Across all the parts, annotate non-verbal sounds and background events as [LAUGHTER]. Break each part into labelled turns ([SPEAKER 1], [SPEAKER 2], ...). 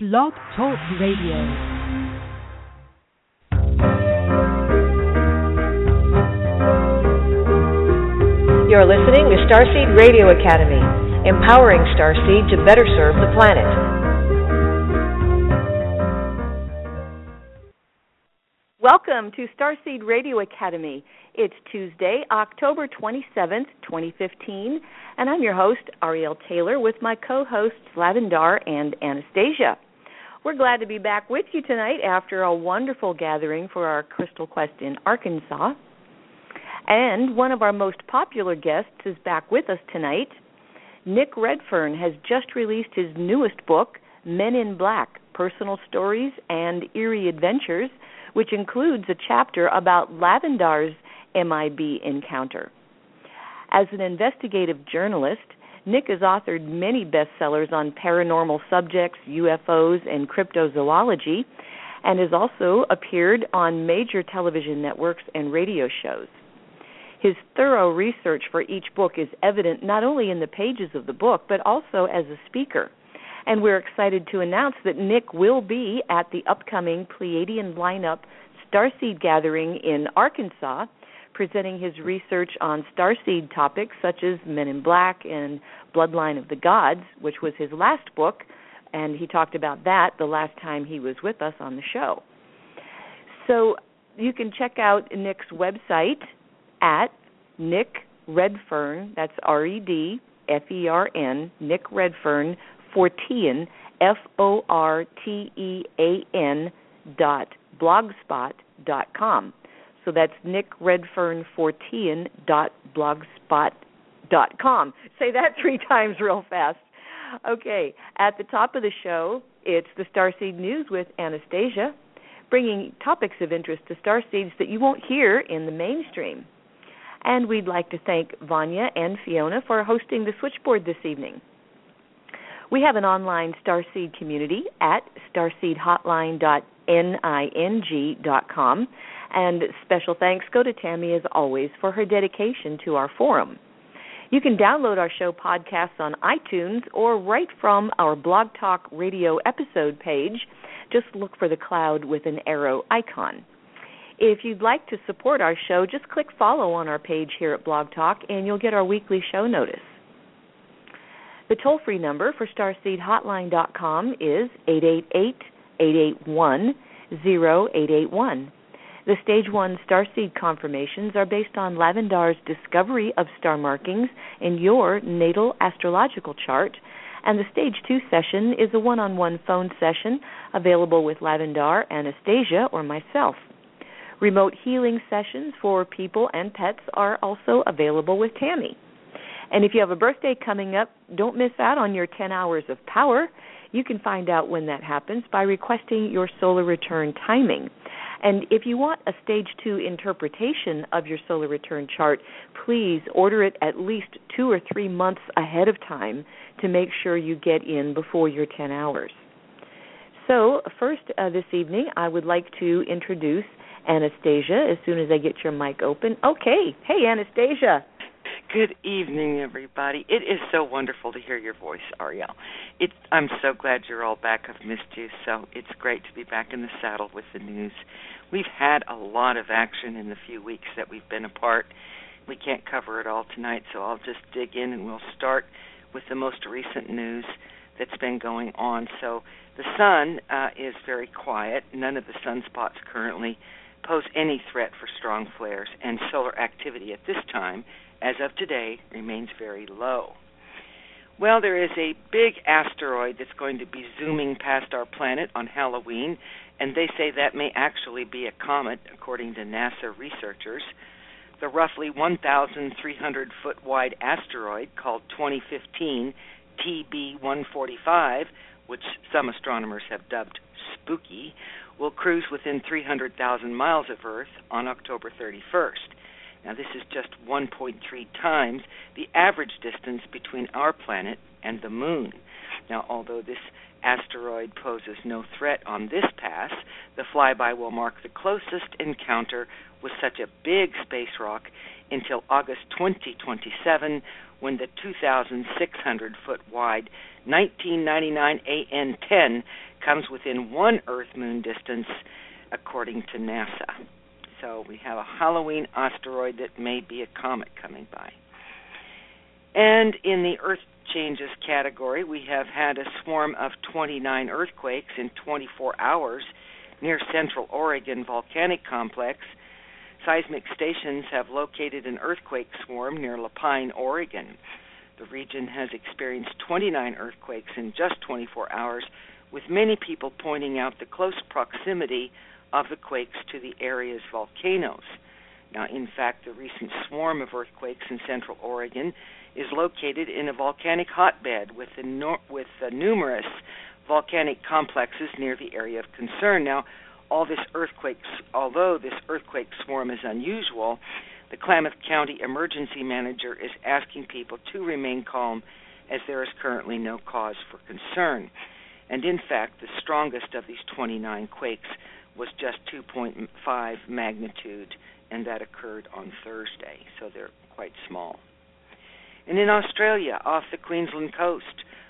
[SPEAKER 1] Blog Talk Radio.
[SPEAKER 2] You're listening to Starseed Radio Academy, empowering Starseed to better serve the planet. Welcome to Starseed Radio Academy. It's Tuesday, October 27th, 2015, and I'm your host, Ariel Taylor, with my co hosts, Lavandar and Anastasia. We're glad to be back with you tonight after a wonderful gathering for our Crystal Quest in Arkansas. And one of our most popular guests is back with us tonight. Nick Redfern has just released his newest book, Men in Black Personal Stories and Eerie Adventures, which includes a chapter about Lavandar's MIB encounter. As an investigative journalist, Nick has authored many bestsellers on paranormal subjects, UFOs, and cryptozoology, and has also appeared on major television networks and radio shows. His thorough research for each book is evident not only in the pages of the book, but also as a speaker. And we're excited to announce that Nick will be at the upcoming Pleiadian lineup Starseed Gathering in Arkansas presenting his research on starseed topics such as Men in Black and Bloodline of the Gods, which was his last book, and he talked about that the last time he was with us on the show. So you can check out Nick's website at Nick Redfern, that's R E D F E R N, Nick Redfern, Fortean, F O R T E A N dot blogspot dot com. So that's nickredfernfortean.blogspot.com. Say that three [LAUGHS] times real fast. Okay, at the top of the show, it's the Starseed News with Anastasia, bringing topics of interest to starseeds that you won't hear in the mainstream. And we'd like to thank Vanya and Fiona for hosting the switchboard this evening. We have an online Starseed community at starseedhotline.ning.com and special thanks go to Tammie, as always, for her dedication to our forum. You can download our show podcasts on iTunes or right from our Blog Talk Radio episode page. Just look for the cloud with an arrow icon. If you'd like to support our show, just click follow on our page here at Blog Talk and you'll get our weekly show notice. The toll free number for StarseedHotline.com is 888 881 0881. The Stage 1 starseed confirmations are based on Lavandar's discovery of star markings in your natal astrological chart, and the Stage 2 session is a one on one phone session available with Lavandar, Anastasia, or myself. Remote healing sessions for people and pets are also available with Tammie. And if you have a birthday coming up, don't miss out on your 10 hours of power. You can find out when that happens by requesting your solar return timing. And if you want a stage two interpretation of your solar return chart, please order it at least two or three months ahead of time to make sure you get in before your 10 hours. So, first uh, this evening, I would like to introduce Anastasia as soon as I get your mic open. Okay. Hey, Anastasia.
[SPEAKER 3] Good evening, everybody. It is so wonderful to hear your voice, Ariel. I'm so glad you're all back. I've missed you, so it's great to be back in the saddle with the news. We've had a lot of action in the few weeks that we've been apart. We can't cover it all tonight, so I'll just dig in and we'll start with the most recent news that's been going on. So the sun uh, is very quiet. None of the sunspots currently pose any threat for strong flares, and solar activity at this time as of today, remains very low. Well, there is a big asteroid that's going to be zooming past our planet on Halloween, and they say that may actually be a comet, according to NASA researchers. The roughly 1,300 foot wide asteroid called 2015 TB 145, which some astronomers have dubbed spooky, will cruise within 300,000 miles of Earth on October 31st. Now, this is just 1.3 times the average distance between our planet and the Moon. Now, although this asteroid poses no threat on this pass, the flyby will mark the closest encounter with such a big space rock until August 2027 when the 2,600 foot wide 1999 AN10 comes within one Earth Moon distance, according to NASA. So we have a Halloween asteroid that may be a comet coming by. And in the Earth changes category, we have had a swarm of 29 earthquakes in 24 hours near Central Oregon Volcanic Complex. Seismic stations have located an earthquake swarm near La Pine, Oregon. The region has experienced 29 earthquakes in just 24 hours, with many people pointing out the close proximity of the quakes to the area's volcanoes. Now, in fact, the recent swarm of earthquakes in central Oregon is located in a volcanic hotbed with, no- with numerous volcanic complexes near the area of concern. Now, all this earthquake, although this earthquake swarm is unusual, the Klamath County Emergency Manager is asking people to remain calm as there is currently no cause for concern. And in fact, the strongest of these 29 quakes was just 2.5 magnitude, and that occurred on Thursday, so they're quite small. And in Australia, off the Queensland coast,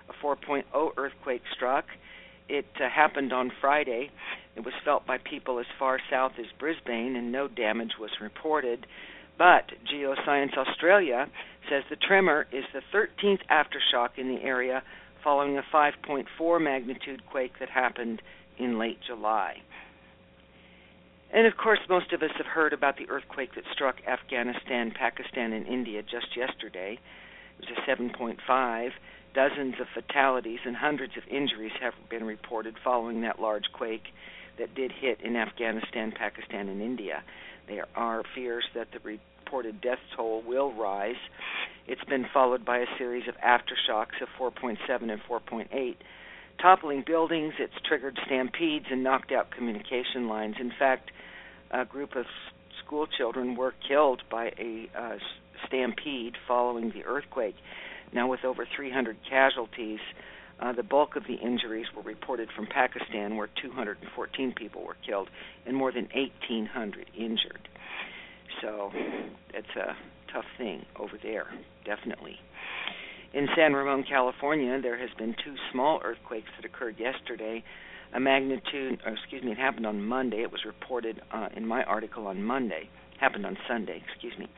[SPEAKER 3] a 4.0 earthquake struck. It uh, happened on Friday. It was felt by people as far south as Brisbane, and no damage was reported. But Geoscience Australia says the tremor is the 13th aftershock in the area following a 5.4 magnitude quake that happened in late July. And of course, most of us have heard about the earthquake that struck Afghanistan, Pakistan, and India just yesterday. It was a 7.5. Dozens of fatalities and hundreds of injuries have been reported following that large quake that did hit in Afghanistan, Pakistan, and India. There are fears that the reported death toll will rise. It's been followed by a series of aftershocks of 4.7 and 4.8 toppling buildings. It's triggered stampedes and knocked out communication lines. In fact, a group of school children were killed by a uh, stampede following the earthquake. Now, with over 300 casualties, uh, the bulk of the injuries were reported from Pakistan, where 214 people were killed and more than 1,800 injured. So, it's a tough thing over there, definitely. In San Ramon, California, there has been two small earthquakes that occurred yesterday. A magnitude, or excuse me, it happened on Monday. It was reported uh, in my article on Monday. Happened on Sunday, excuse me.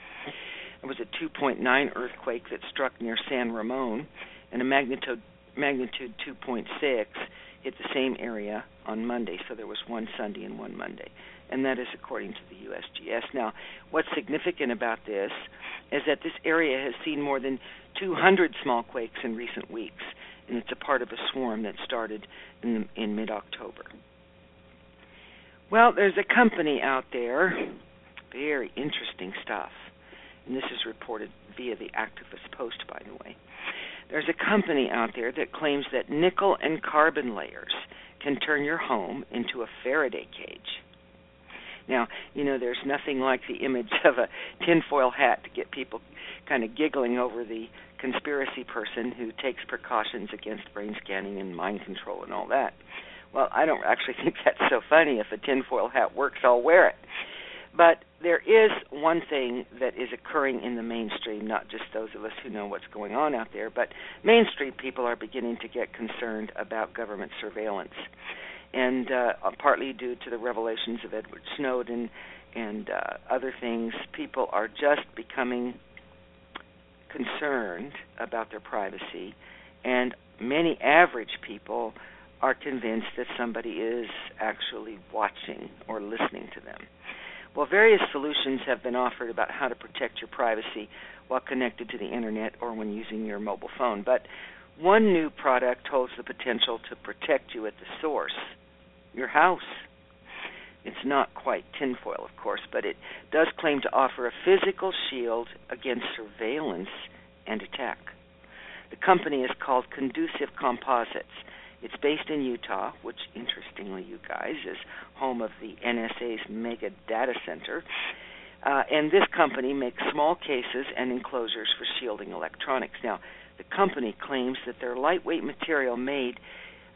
[SPEAKER 3] It was a 2.9 earthquake that struck near San Ramon, and a magnitude magnitude 2.6 hit the same area on Monday. So there was one Sunday and one Monday, and that is according to the USGS. Now, what's significant about this is that this area has seen more than 200 small quakes in recent weeks, and it's a part of a swarm that started in, in mid-October. Well, there's a company out there, very interesting stuff, and this is reported via the Activist Post, by the way. There's a company out there that claims that nickel and carbon layers can turn your home into a Faraday cage. Now, you know, there's nothing like the image of a tinfoil hat to get people kind of giggling over the conspiracy person who takes precautions against brain scanning and mind control and all that. Well, I don't actually [LAUGHS] think that's so funny. If a tinfoil hat works, I'll wear it. But there is one thing that is occurring in the mainstream, not just those of us who know what's going on out there, but mainstream people are beginning to get concerned about government surveillance. And uh, partly due to the revelations of Edward Snowden and uh, other things, people are just becoming concerned about their privacy, and many average people are convinced that somebody is actually watching or listening to them. Well, various solutions have been offered about how to protect your privacy while connected to the internet or when using your mobile phone, but one new product holds the potential to protect you at the source your house. It's not quite tinfoil, of course, but it does claim to offer a physical shield against surveillance and attack. The company is called Conducive Composites. It's based in Utah, which, interestingly, you guys, is home of the NSA's mega data center. Uh, and this company makes small cases and enclosures for shielding electronics. Now, the company claims that their lightweight material made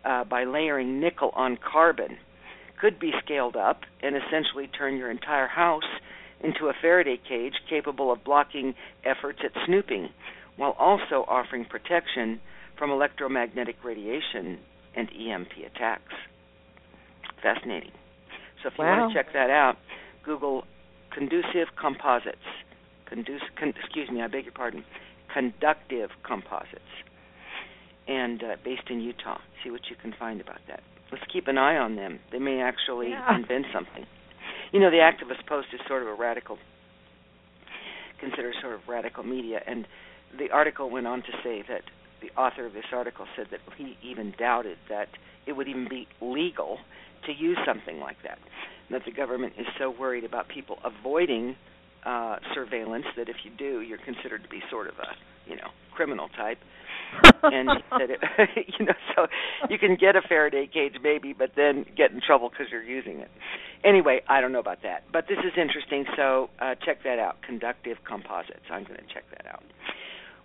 [SPEAKER 3] uh, by layering nickel on carbon could be scaled up and essentially turn your entire house into a Faraday cage capable of blocking efforts at snooping while also offering protection from electromagnetic radiation and EMP attacks. Fascinating. So if you
[SPEAKER 2] wow.
[SPEAKER 3] want to check that out, Google conducive composites. Conduce, con, excuse me, I beg your pardon. Conductive composites, and uh, based in Utah. See what you can find about that. Let's keep an eye on them. They may actually
[SPEAKER 2] yeah.
[SPEAKER 3] invent something. You know, the activist post is sort of a radical, considered sort of radical media, and the article went on to say that the author of this article said that he even doubted that it would even be legal to use something like that. That the government is so worried about people avoiding uh, surveillance that if you do, you're considered to be sort of a, you know, criminal type. And that it, [LAUGHS] you know, so you can get a Faraday cage maybe, but then get in trouble because you're using it. Anyway, I don't know about that, but this is interesting. So uh, check that out. Conductive composites. I'm going to check that out.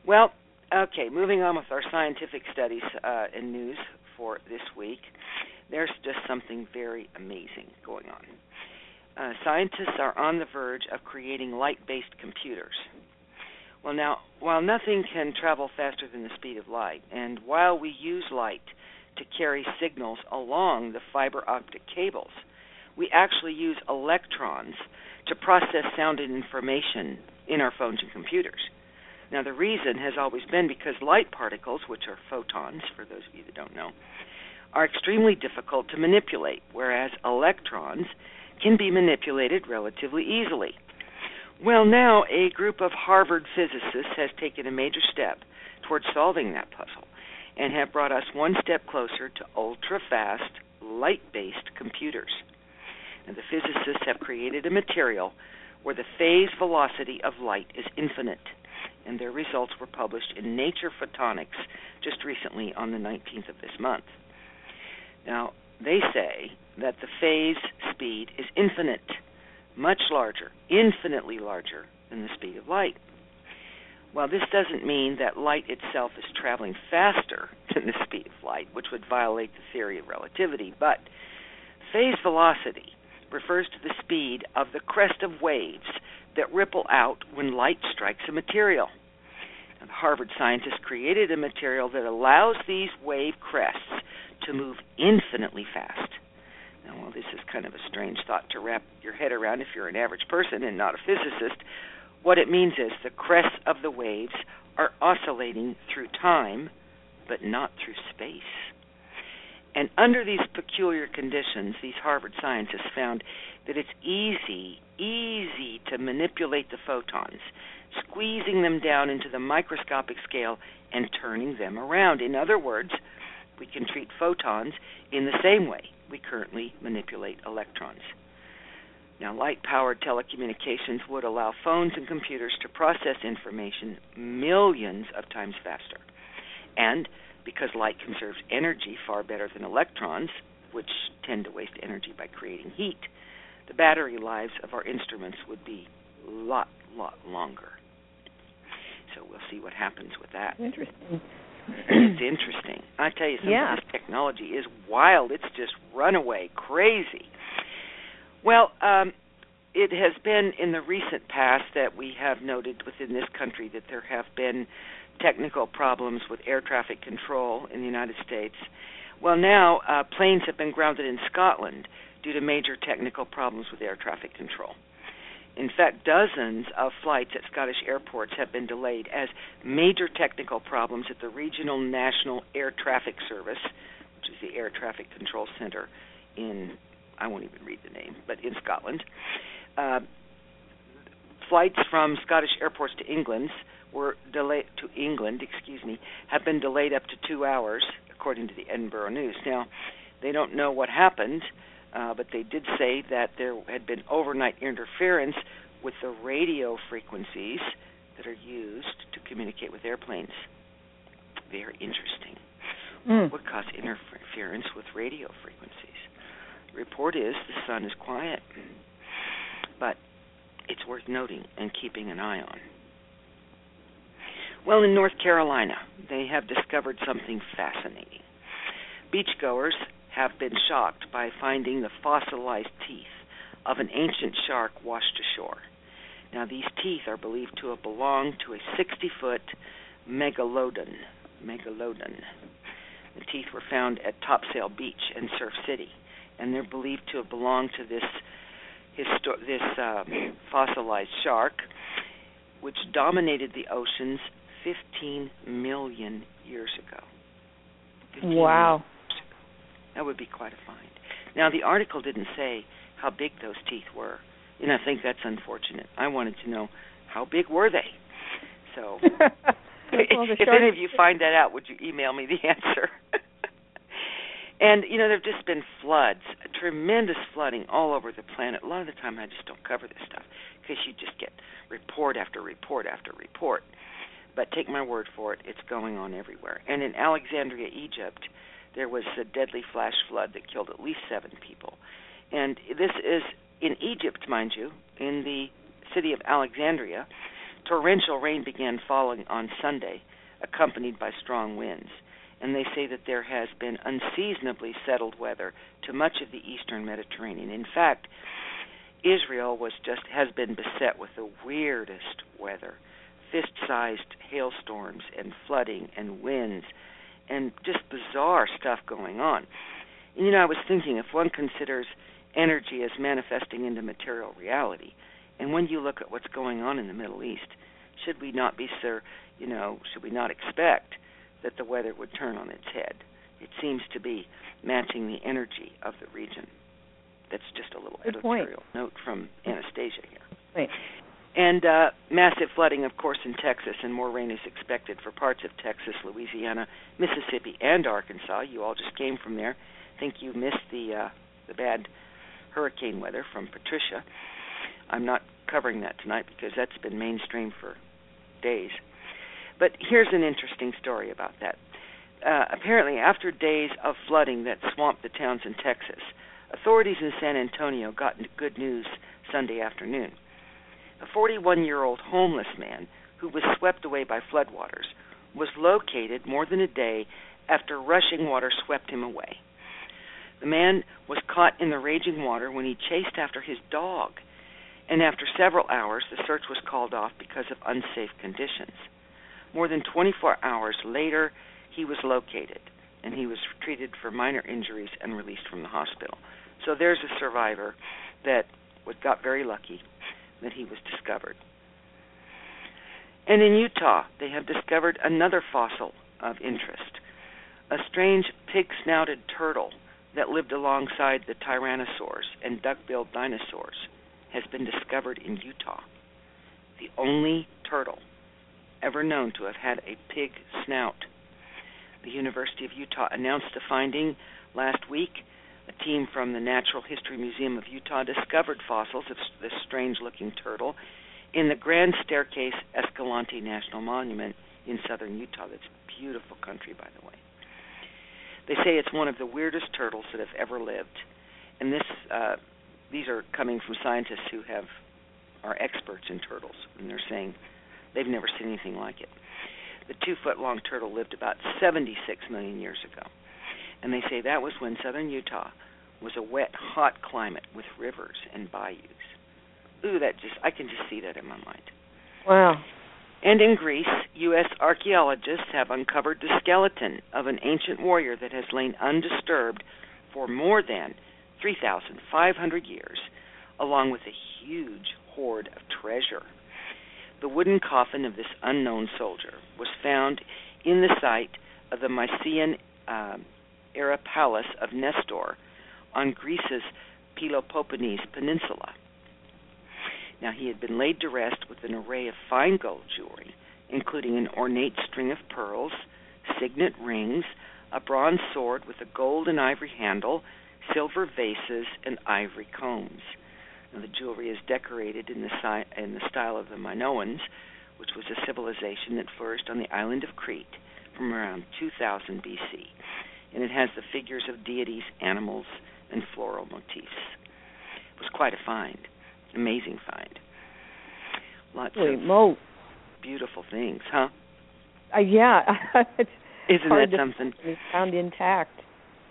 [SPEAKER 3] Well, okay, moving on with our scientific studies uh, and news for this week. There's just something very amazing going on. Uh, scientists are on the verge of creating light based computers. Well, now, while nothing can travel faster than the speed of light, and while we use light to carry signals along the fiber optic cables, we actually use electrons to process sound and information in our phones and computers. Now, the reason has always been because light particles, which are photons, for those of you that don't know, are extremely difficult to manipulate, whereas electrons can be manipulated relatively easily. Well, now a group of Harvard physicists has taken a major step towards solving that puzzle and have brought us one step closer to ultra fast, light based computers. And the physicists have created a material where the phase velocity of light is infinite and their results were published in Nature Photonics just recently on the 19th of this month. Now, they say that the phase speed is infinite, much larger, infinitely larger than the speed of light. Well, this doesn't mean that light itself is traveling faster than the speed of light, which would violate the theory of relativity, but phase velocity refers to the speed of the crest of waves that ripple out when light strikes a material. Now, the Harvard scientists created a material that allows these wave crests to move infinitely fast. While this is kind of a strange thought to wrap your head around if you're an average person and not a physicist, what it means is the crests of the waves are oscillating through time, but not through space. And under these peculiar conditions, these Harvard scientists found that it's easy, easy to manipulate the photons, squeezing them down into the microscopic scale and turning them around. In other words, we can treat photons in the same way we currently manipulate electrons. Now, light powered telecommunications would allow phones and computers to process information millions of times faster. And because light conserves energy far better than electrons, which tend to waste energy by creating heat, the battery lives of our instruments would be a lot, lot longer. So we'll see what happens with that.
[SPEAKER 2] Interesting.
[SPEAKER 3] It's interesting. I tell you, some
[SPEAKER 2] yeah.
[SPEAKER 3] of this technology is wild. It's just runaway crazy. Well, um, it has been in the recent past that we have noted within this country that there have been technical problems with air traffic control in the United States. Well, now uh, planes have been grounded in Scotland due to major technical problems with air traffic control. In fact, dozens of flights at Scottish airports have been delayed as major technical problems at the Regional National Air Traffic Service, which is the Air Traffic Control Center in, I won't even read the name, but in Scotland. Uh, flights from Scottish airports to England were delayed to England, excuse me, have been delayed up to two hours, according to the Edinburgh News. Now, they don't know what happened, uh, but they did say that there had been overnight interference with the radio frequencies that are used to communicate with airplanes. Very interesting.
[SPEAKER 2] Mm.
[SPEAKER 3] What caused interference with radio frequencies? The report is the sun is quiet, but it's worth noting and keeping an eye on. Well, in North Carolina, they have discovered something fascinating. Beachgoers have been shocked by finding the fossilized teeth of an ancient shark washed ashore. Now, these teeth are believed to have belonged to a 60 foot megalodon. Megalodon. The teeth were found at Topsail Beach in Surf City, and they're believed to have belonged to this histo- this uh, fossilized shark, which dominated the oceans 15 million years ago. 15
[SPEAKER 2] wow.
[SPEAKER 3] That would be quite a find. Now, the article didn't say how big those teeth were, and I think that's unfortunate. I wanted to know how big were they. So, [LAUGHS]
[SPEAKER 2] well,
[SPEAKER 3] if any of you find that out, would you email me the [LAUGHS] answer? and you know, there've just been floods, tremendous flooding all over the planet. A lot of the time, I just don't cover this stuff because you just get report after report after report. But take my word for it, it's going on everywhere. And in Alexandria, Egypt, there was a deadly flash flood that killed at least seven people. And this is in Egypt, mind you, in the city of Alexandria. Torrential rain began falling on Sunday, accompanied by strong winds. And they say that there has been unseasonably settled weather to much of the eastern Mediterranean. In fact, Israel was just has been beset with the weirdest weather, fist-sized hailstorms and flooding and winds and just bizarre stuff going on. And, you know, I was thinking if one considers energy as manifesting into material reality, and when you look at what's going on in the Middle East, should we not be, sir, you know, should we not expect that the weather would turn on its head? It seems to be matching the energy of the region. That's just a little
[SPEAKER 2] Good
[SPEAKER 3] editorial
[SPEAKER 2] point.
[SPEAKER 3] note from Anastasia here.
[SPEAKER 2] Right.
[SPEAKER 3] And uh, massive flooding, of course, in Texas, and more rain is expected for parts of Texas, Louisiana, Mississippi, and Arkansas. You all just came from there. Think you missed the uh, the bad hurricane weather from Patricia. I'm not covering that tonight because that's been mainstream for days. But here's an interesting story about that. Uh, apparently, after days of flooding that swamped the towns in Texas, authorities in San Antonio got good news Sunday afternoon a 41 year old homeless man who was swept away by floodwaters was located more than a day after rushing water swept him away. The man was caught in the raging water when he chased after his dog, and after several hours, the search was called off because of unsafe conditions. More than 24 hours later, he was located, and he was treated for minor injuries and released from the hospital. So there's a survivor that got very lucky that he was discovered. And in Utah, they have discovered another fossil of interest a strange pig snouted turtle that lived alongside the tyrannosaurs and duck billed dinosaurs has been discovered in Utah. The only turtle ever known to have had a pig snout. The University of Utah announced the finding last week a team from the Natural History Museum of Utah discovered fossils of this strange looking turtle in the Grand Staircase Escalante National Monument in southern Utah. That's beautiful country, by the way. They say it's one of the weirdest turtles that have ever lived. And this uh, these are coming from scientists who have are experts in turtles, and they're saying they've never seen anything like it. The two foot long turtle lived about 76 million years ago and they say that was when southern Utah was a wet, hot climate with rivers and bayous. Ooh, that just I can just see that in my mind.
[SPEAKER 2] Wow.
[SPEAKER 3] And in Greece, U.S. archaeologists have uncovered the skeleton of an ancient warrior that has lain undisturbed for more than 3,500 years, along with a huge hoard of treasure. The wooden coffin of this unknown soldier was found in the site of the Mycenaean uh, era palace of Nestor on Greece's Peloponnese Peninsula. Now, he had been laid to rest with an array of fine gold jewelry, including an ornate string of pearls, signet rings, a bronze sword with a gold and ivory handle, silver vases, and ivory combs. Now, the jewelry is decorated in the, si- in the style of the Minoans, which was a civilization that flourished on the island of Crete from around 2000 BC and it has the figures of deities, animals, and floral motifs. It was quite a find, amazing find. Lots
[SPEAKER 2] Holy
[SPEAKER 3] of
[SPEAKER 2] moly.
[SPEAKER 3] beautiful things, huh?
[SPEAKER 2] Uh, yeah, [LAUGHS]
[SPEAKER 3] Isn't that something?
[SPEAKER 2] found intact.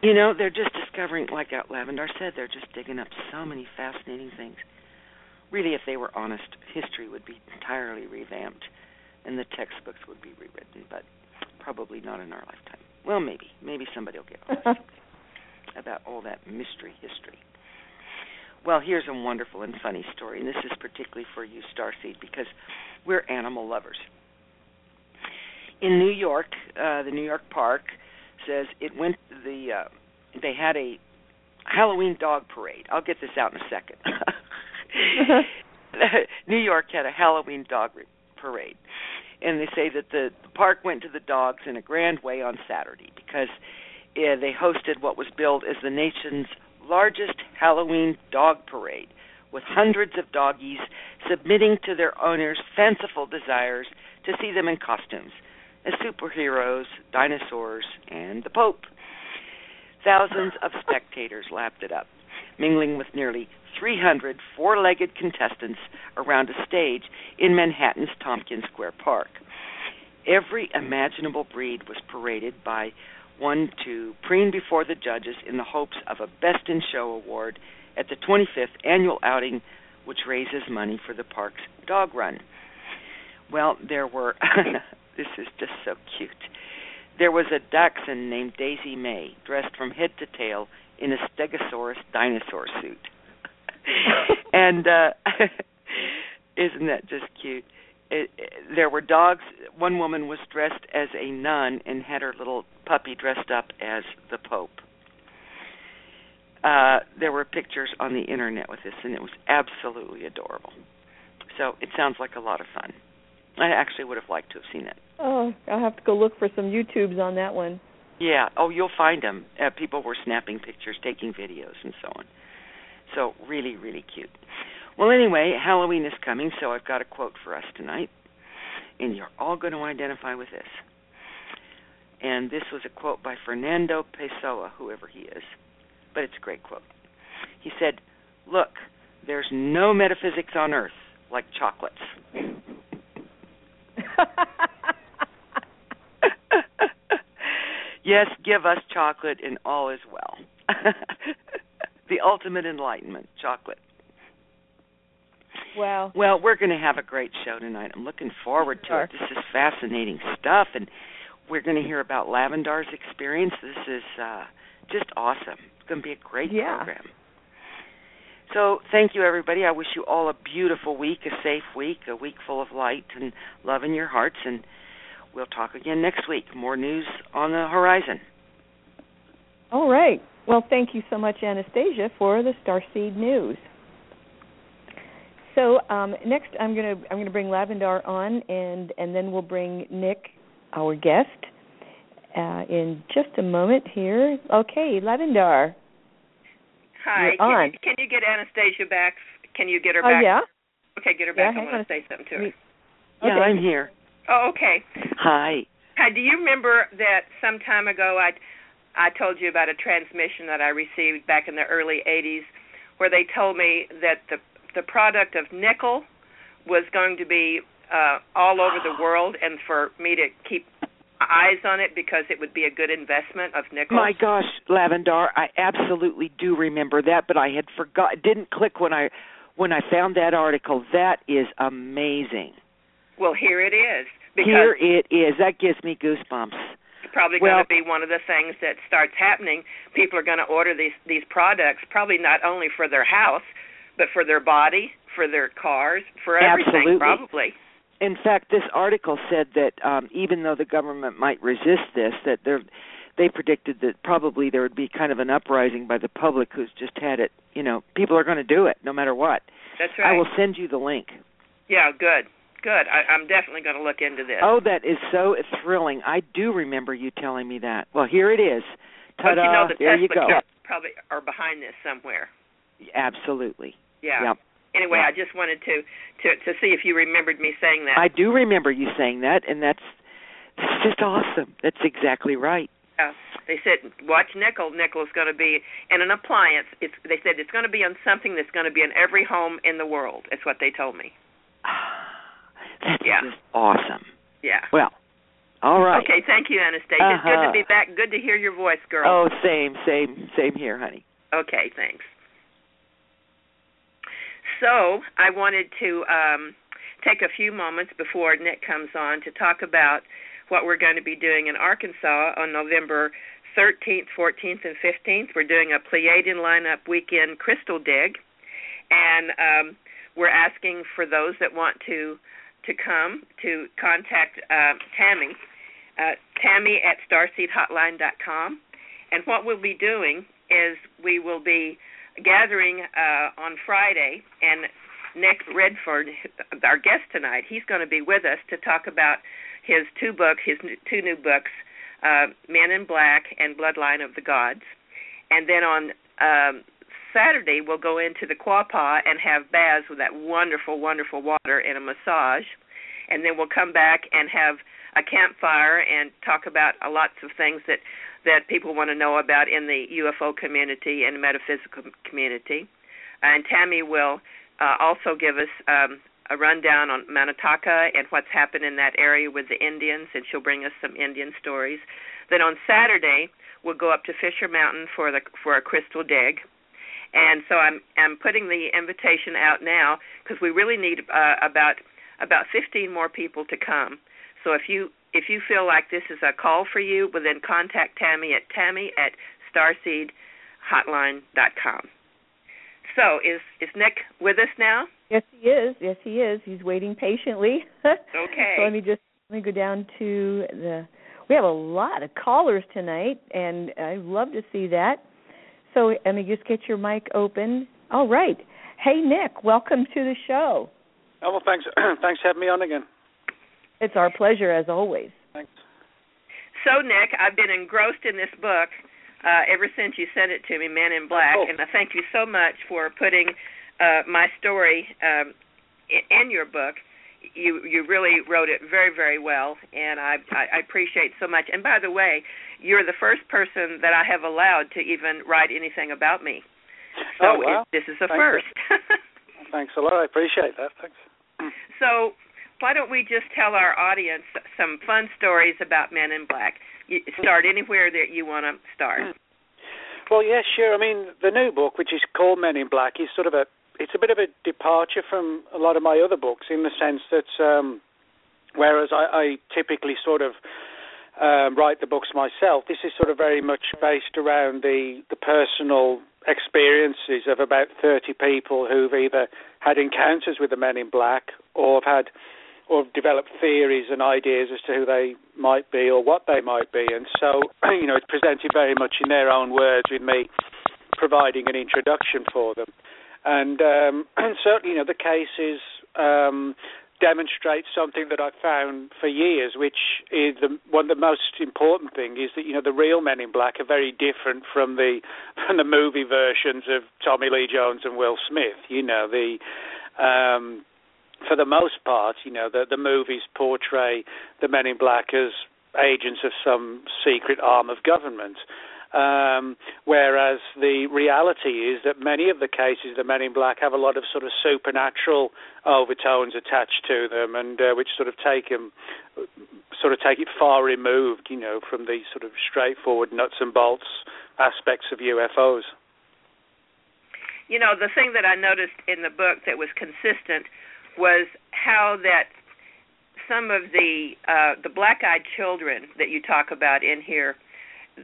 [SPEAKER 3] You know, they're just discovering, like Lavandar said, they're just digging up so many fascinating things. really, if they were honest, history would be entirely revamped, and the textbooks would be rewritten. But probably not in our lifetime. Well, maybe, maybe somebody will get [LAUGHS] honest about all that mystery history. Well, here's a wonderful and funny story, and this is particularly for you, Starseed, because we're animal lovers. In New York, uh, the New York Park says it went the uh, they had a Halloween dog parade. I'll get this out in a second. [LAUGHS] [LAUGHS] New York had a Halloween dog parade, and they say that the, the park went to the dogs in a grand way on Saturday because uh, they hosted what was billed as the nation's largest Halloween dog parade, with hundreds of doggies submitting to their owners' fanciful desires to see them in costumes as superheroes, dinosaurs, and the Pope. Thousands of spectators lapped it up, mingling with nearly 300 four legged contestants around a stage in Manhattan's Tompkins Square Park. Every imaginable breed was paraded by one to preen before the judges in the hopes of a Best in Show award at the 25th annual outing, which raises money for the park's dog run. Well, there were, [LAUGHS] this is just so cute. There was a dachshund named Daisy May, dressed from head to tail in a Stegosaurus dinosaur suit. [LAUGHS] and uh [LAUGHS] isn't that just cute? It, it, there were dogs. One woman was dressed as a nun and had her little puppy dressed up as the Pope. Uh, there were pictures on the internet with this, and it was absolutely adorable. So it sounds like a lot of fun. I actually would have liked to have seen it.
[SPEAKER 2] Oh, I'll have to go look for some YouTubes on that one.
[SPEAKER 3] Yeah. Oh, you'll find them. Uh, people were snapping pictures, taking videos, and so on. So really, really cute. Well, anyway, Halloween is coming, so I've got a quote for us tonight, and you're all going to identify with this. And this was a quote by Fernando Pessoa, whoever he is, but it's a great quote. He said, "Look, there's no metaphysics on earth like chocolates." [LAUGHS] [LAUGHS] yes, give us chocolate and all is well. [LAUGHS] the ultimate enlightenment, chocolate.
[SPEAKER 2] Wow.
[SPEAKER 3] Well, we're going to have a great show tonight. I'm looking forward to it. This is fascinating stuff, and we're going to hear about Lavandar's experience. This is uh, just awesome. It's going to be a great
[SPEAKER 2] yeah.
[SPEAKER 3] program. So, thank you, everybody. I wish you all a beautiful week, a safe week, a week full of light and love in your hearts, and we'll talk again next week. More news on the horizon.
[SPEAKER 2] All right. Well, thank you so much, Anastasia, for the Starseed News. So um, next, I'm gonna I'm gonna bring Lavandar on, and and then we'll bring Nick, our guest, uh, in just a moment here. Okay, Lavandar.
[SPEAKER 4] Hi.
[SPEAKER 2] You're on.
[SPEAKER 4] Can, you, can you get Anastasia back? Can you get her back?
[SPEAKER 2] Oh
[SPEAKER 4] back?
[SPEAKER 2] yeah.
[SPEAKER 4] Okay, get her back.
[SPEAKER 2] hang
[SPEAKER 4] I want to say something to her.
[SPEAKER 2] Me-
[SPEAKER 3] Yeah,
[SPEAKER 2] Okay.
[SPEAKER 3] I'm here.
[SPEAKER 4] Oh, okay.
[SPEAKER 3] Hi.
[SPEAKER 4] Hi. Do you remember that some time ago I I told you about a transmission that I received back in the early '80s, where they told me that the the product of nickel was going to be uh, all over the world, and for me to keep eyes on it because it would be a good investment of nickel.
[SPEAKER 3] My gosh, Lavandar, I absolutely do remember that, but I had forgot. Didn't click when I when I found that article. That is amazing.
[SPEAKER 4] Well, here it is because
[SPEAKER 3] Here it is. That gives me goosebumps.
[SPEAKER 4] It's probably
[SPEAKER 3] Well-
[SPEAKER 4] going to be one of the things that starts happening. People are going to order these these products, probably not only for their house, but for their body, for their cars, for everything,
[SPEAKER 3] Absolutely.
[SPEAKER 4] probably.
[SPEAKER 3] In fact, this article said that um, even though the government might resist this, that they're, they predicted that probably there would be kind of an uprising by the public who's just had it. You know, people are going to do it no matter what.
[SPEAKER 4] That's right.
[SPEAKER 3] I will send you the link.
[SPEAKER 4] Yeah, good, good. I, I'm definitely going to look into this.
[SPEAKER 3] Oh, that is so thrilling. I do remember you telling me that. Well, here it is. Ta-da!
[SPEAKER 4] Don't you know the
[SPEAKER 3] there you go.
[SPEAKER 4] probably are behind this somewhere.
[SPEAKER 3] Absolutely.
[SPEAKER 4] Yeah.
[SPEAKER 3] Yep.
[SPEAKER 4] Anyway,
[SPEAKER 3] Yeah.
[SPEAKER 4] I just wanted to to to see if you remembered me saying that.
[SPEAKER 3] I do remember you saying that, and that's that's just awesome. That's exactly right.
[SPEAKER 4] Yeah. They said watch nickel. Nickel is going to be in an appliance. It's they said it's going to be on something that's going to be in every home in the world. That's what they told me. [SIGHS] [SIGHS]
[SPEAKER 3] That's
[SPEAKER 4] Yeah.
[SPEAKER 3] just awesome.
[SPEAKER 4] Yeah.
[SPEAKER 3] Well, all right.
[SPEAKER 4] Okay, thank you, Anastasia. It's good
[SPEAKER 3] Uh-huh.
[SPEAKER 4] to be back. Good to hear your voice, girl.
[SPEAKER 3] Oh, same, same, same here, honey.
[SPEAKER 4] Okay, thanks. So I wanted to um, take a few moments before Nick comes on to talk about what we're going to be doing in Arkansas on November 13th, 14th, and 15th. We're doing a Pleiadian lineup weekend crystal dig, and um, we're asking for those that want to to come to contact uh, Tammie, uh, Tammie at starseedhotline.com. And what we'll be doing is we will be gathering uh, on Friday, and Nick Redfern, our guest tonight, he's going to be with us to talk about his two books, his two new books, uh, Men in Black and Bloodline of the Gods. And then on um, Saturday, we'll go into the Quapaw and have baths with that wonderful, wonderful water and a massage. And then we'll come back and have a campfire and talk about uh, lots of things that that people want to know about in the UFO community and metaphysical community. And Tammie will uh, also give us um, a rundown on Manataka and what's happened in that area with the Indians, and she'll bring us some Indian stories. Then on Saturday, we'll go up to Fisher Mountain for the for a crystal dig. And so I'm I'm putting the invitation out now because we really need uh, about about 15 more people to come. So if you if you feel like this is a call for you, well then contact Tammie at Tammie at starseedhotline.com. So is is Nick with us now?
[SPEAKER 2] Yes, he is. Yes, he is. He's waiting patiently. [LAUGHS]
[SPEAKER 4] okay.
[SPEAKER 2] so let me just let me go down to the. We have a lot of callers tonight, and I love to see that. So let me just get your mic open. All right. Hey, Nick, welcome to the show.
[SPEAKER 5] Oh well, thanks. [CLEARS THROAT] thanks for having me on again.
[SPEAKER 2] It's our pleasure as always.
[SPEAKER 5] Thanks.
[SPEAKER 4] So, Nick, I've been engrossed in this book uh, ever since you sent it to me, Men in Black,
[SPEAKER 5] oh.
[SPEAKER 4] and I thank you so much for putting uh, my story um, in, in your book. You you really wrote it very very well, and I, I I appreciate so much. And by the way, you're the first person that I have allowed to even write anything about me. So
[SPEAKER 5] oh, wow.
[SPEAKER 4] it, this is a
[SPEAKER 5] Thanks
[SPEAKER 4] first. [LAUGHS]
[SPEAKER 5] Thanks a lot. I appreciate that. Thanks.
[SPEAKER 4] So why don't we just tell our audience some fun stories about Men in Black? You start anywhere that you want to start.
[SPEAKER 5] Well, yeah, sure. I mean, the new book, which is called Men in Black, is sort of a it's a bit of a departure from a lot of my other books in the sense that um, whereas I, I typically sort of um, write the books myself, this is sort of very much based around the the personal experiences of about 30 people who've either had encounters with the Men in Black or have had or developed theories and ideas as to who they might be or what they might be. And so, [CLEARS THROAT] you know, it's presented very much in their own words with me providing an introduction for them. And, um, and [CLEARS THROAT] certainly, you know, the cases um, demonstrate something that I've found for years, which is the one of the most important thing is that you know the real Men in Black are very different from the [LAUGHS] from the movie versions of Tommy Lee Jones and Will Smith. You know the um, for the most part, you know, the, the movies portray the Men in Black as agents of some secret arm of government. Um, whereas the reality is that many of the cases, the Men in Black have a lot of sort of supernatural overtones attached to them, and uh, which sort of take them, sort of take it far removed, you know, from the sort of straightforward nuts and bolts aspects of UFOs.
[SPEAKER 4] You know, the thing that I noticed in the book that was consistent was how that some of the uh, the black-eyed children that you talk about in here,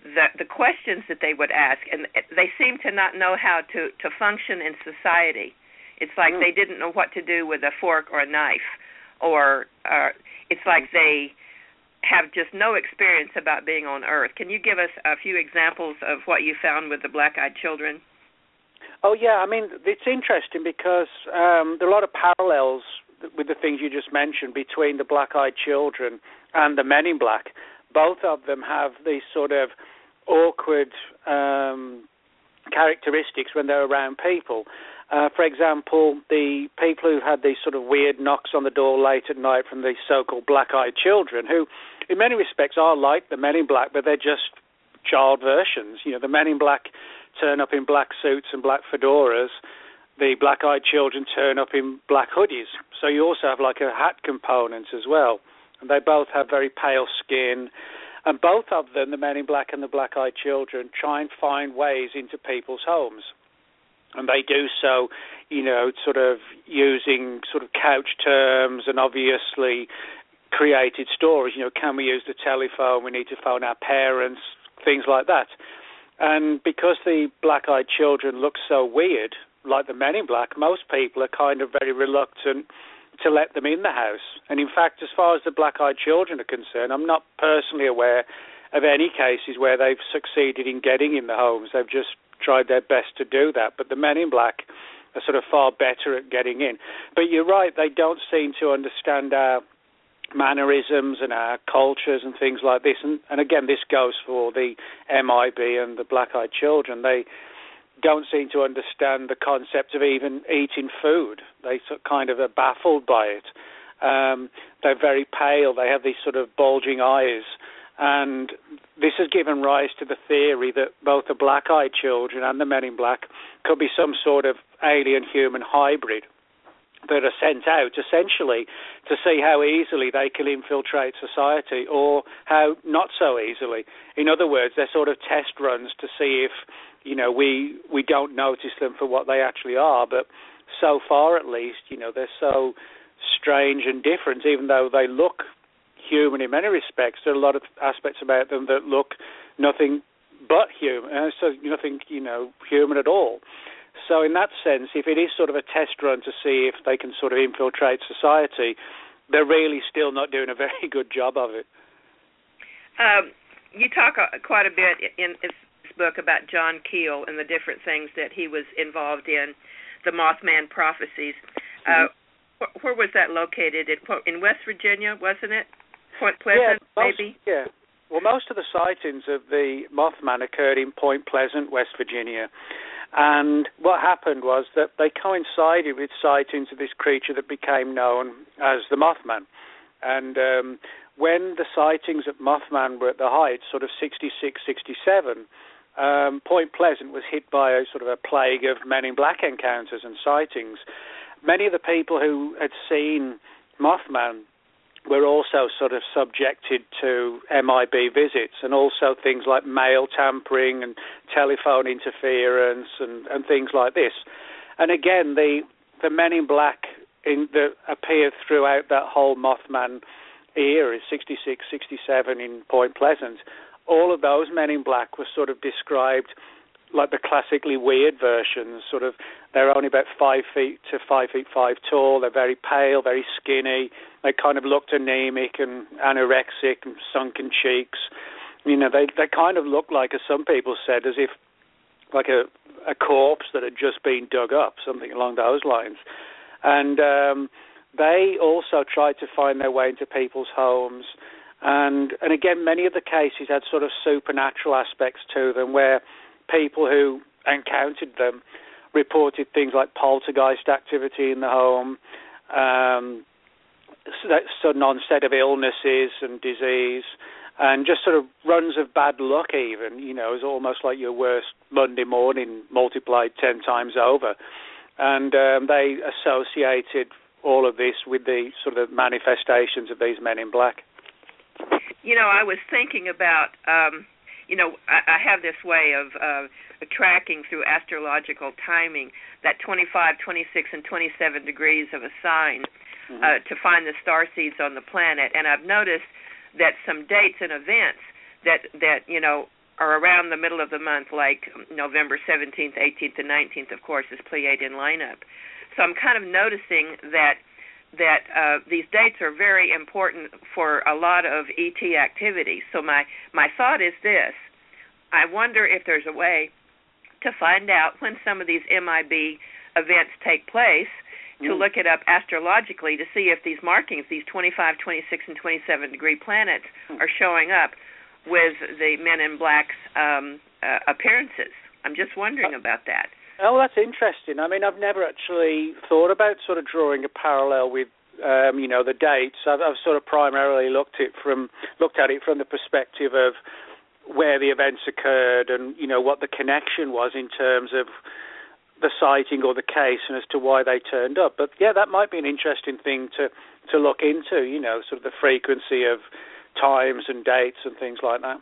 [SPEAKER 4] the the questions that they would ask, and they seem to not know how to to function in society. It's like mm. they didn't know what to do with a fork or a knife, or uh, it's like they have just no experience about being on Earth. Can you give us a few examples of what you found with the black-eyed children?
[SPEAKER 5] Oh yeah, I mean it's interesting because um, there are a lot of parallels with the things you just mentioned between the black-eyed children and the Men in Black. Both of them have these sort of awkward um, characteristics when they're around people. Uh, for example, the people who had these sort of weird knocks on the door late at night from the so-called black-eyed children, who in many respects are like the Men in Black, but they're just child versions. You know, the Men in Black turn up in black suits and black fedoras. The black-eyed children turn up in black hoodies. So you also have like a hat component as well. And they both have very pale skin. And both of them, the men in black and the black-eyed children, try and find ways into people's homes. and they do so, you know, sort of using sort of couch terms and obviously created stories. You know, can we use the telephone? We need to phone our parents, things like that. And because the black-eyed children look so weird, like the Men in Black, most people are kind of very reluctant to let them in the house. And in fact, as far as the black-eyed children are concerned, I'm not personally aware of any cases where they've succeeded in getting in the homes. They've just tried their best to do that. But the Men in Black are sort of far better at getting in. But you're right; they don't seem to understand our mannerisms and our cultures and things like this. And, and again, this goes for the MIB and the black-eyed children. They don't seem to understand the concept of even eating food. They kind of are baffled by it. Um, they're very pale. They have these sort of bulging eyes. And this has given rise to the theory that both the black eyed children and the men in black could be some sort of alien human hybrid that are sent out essentially to see how easily they can infiltrate society or how not so easily. In other words, they're sort of test runs to see if, you know, we we don't notice them for what they actually are, but so far at least, you know, they're so strange and different even though they look human in many respects. There are a lot of aspects about them that look nothing but human, uh, so nothing you know human at all. So in that sense, if it is sort of a test run to see if they can sort of infiltrate society, they're really still not doing a [LAUGHS] very good job of it.
[SPEAKER 4] Um, you talk quite a bit in this book about John Keel and the different things that he was involved in, the Mothman prophecies. Uh, mm-hmm. where was that located? In West Virginia, wasn't it? Point Pleasant,
[SPEAKER 5] yeah, most,
[SPEAKER 4] maybe?
[SPEAKER 5] Yeah. Well, most of the sightings of the Mothman occurred in Point Pleasant, West Virginia. And what happened was that they coincided with sightings of this creature that became known as the Mothman. And um, when the sightings of Mothman were at the height, sort of 66, 67, um, Point Pleasant was hit by a sort of a plague of men in black encounters and sightings. Many of the people who had seen Mothman were also sort of subjected to MIB visits and also things like mail tampering and telephone interference and, and things like this. And again, the the Men in Black in the, appeared throughout that whole Mothman era, 66, 67 in Point Pleasant. All of those Men in Black were sort of described like the classically weird versions. Sort of, they're only about five feet to five feet five tall. They're very pale, very skinny. They kind of looked anemic and anorexic and sunken cheeks. You know, they they kind of looked like, as some people said, as if like a a corpse that had just been dug up, something along those lines. And um, they also tried to find their way into people's homes. And and again, many of the cases had sort of supernatural aspects to them, where people who encountered them reported things like poltergeist activity in the home, um, sudden onset of illnesses and disease, and just sort of runs of bad luck. Even you know, it's almost like your worst Monday morning multiplied ten times over, and um, they associated all of this with the sort of manifestations of these men in black.
[SPEAKER 4] You know, I was thinking about um, you know, I, I have this way of uh, tracking through astrological timing that 25, 26, and 27 degrees of a sign mm-hmm. uh, to find the star seeds on the planet. And I've noticed that some dates and events that that you know are around the middle of the month, like November 17th, 18th, and 19th, of course, is Pleiadean lineup. So I'm kind of noticing that that uh, these dates are very important for a lot of ET activity. So my my thought is this: I wonder if there's a way to find out when some of these MIB events take place to mm. look it up astrologically to see if these markings, these 25, 26, and 27 degree planets, mm. are showing up with the Men in Black's um, uh, appearances. I'm just wondering uh, about that.
[SPEAKER 5] Oh, that's interesting. I mean, I've never actually thought about sort of drawing a parallel with, um, you know, the dates. I've, I've sort of primarily looked it from looked at it from the perspective of where the events occurred and you know what the connection was in terms of the sighting or the case and as to why they turned up. But yeah, that might be an interesting thing to to look into. You know, sort of the frequency of times and dates and things like that.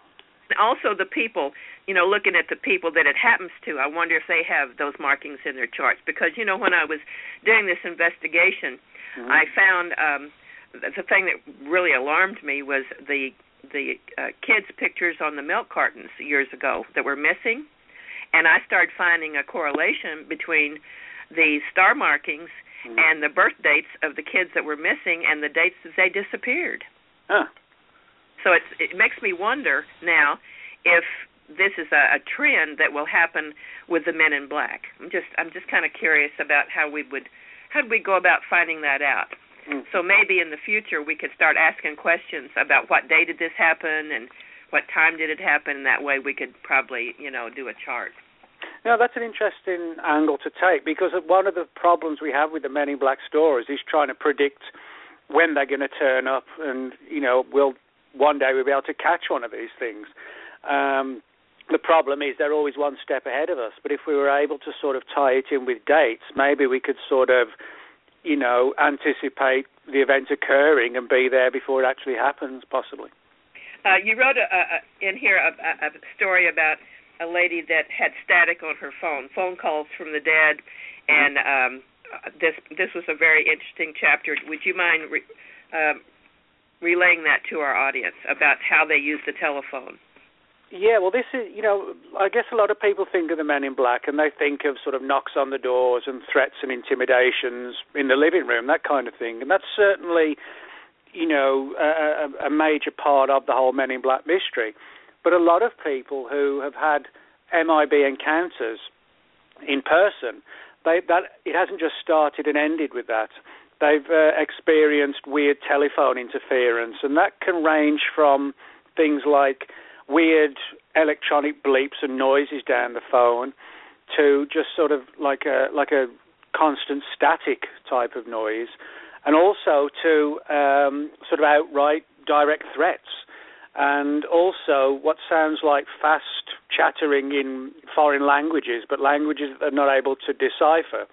[SPEAKER 4] Also the people, you know, looking at the people that it happens to, I wonder if they have those markings in their charts. Because you know, when I was doing this investigation, mm-hmm. I found um, the thing that really alarmed me was the the uh, kids' pictures on the milk cartons years ago that were missing, and I started finding a correlation between the star markings mm-hmm. and the birth dates of the kids that were missing and the dates that they disappeared.
[SPEAKER 5] Huh.
[SPEAKER 4] So it's, it makes me wonder now if this is a, a trend that will happen with the men in black. I'm just I'm just kind of curious about how we would how do we go about finding that out. Mm. So maybe in the future we could start asking questions about what day did this happen and what time did it happen. And that way we could probably you know do a chart.
[SPEAKER 5] Now that's an interesting angle to take because one of the problems we have with the Men in Black stories is trying to predict when they're going to turn up, and you know, will one day we'll be able to catch one of these things. Um, the problem is they're always one step ahead of us. But if we were able to sort of tie it in with dates, maybe we could sort of, you know, anticipate the event occurring and be there before it actually happens, possibly.
[SPEAKER 4] Uh, you wrote a, a, in here a, a story about a lady that had static on her phone, phone calls from the dead, and um, this this was a very interesting chapter. Would you mind re, um, relaying that to our audience about how they use the telephone.
[SPEAKER 5] Yeah, well, this is, you know, I guess a lot of people think of the men in black and they think of sort of knocks on the doors and threats and intimidations in the living room, that kind of thing. And that's certainly, you know, a, a major part of the whole men in black mystery. But a lot of people who have had MIB encounters in person, they, that it hasn't just started and ended with that. They've uh, experienced weird telephone interference, and that can range from things like weird electronic bleeps and noises down the phone to just sort of like a like a constant static type of noise, and also to um, sort of outright direct threats, and also what sounds like fast chattering in foreign languages, but languages that they're not able to decipher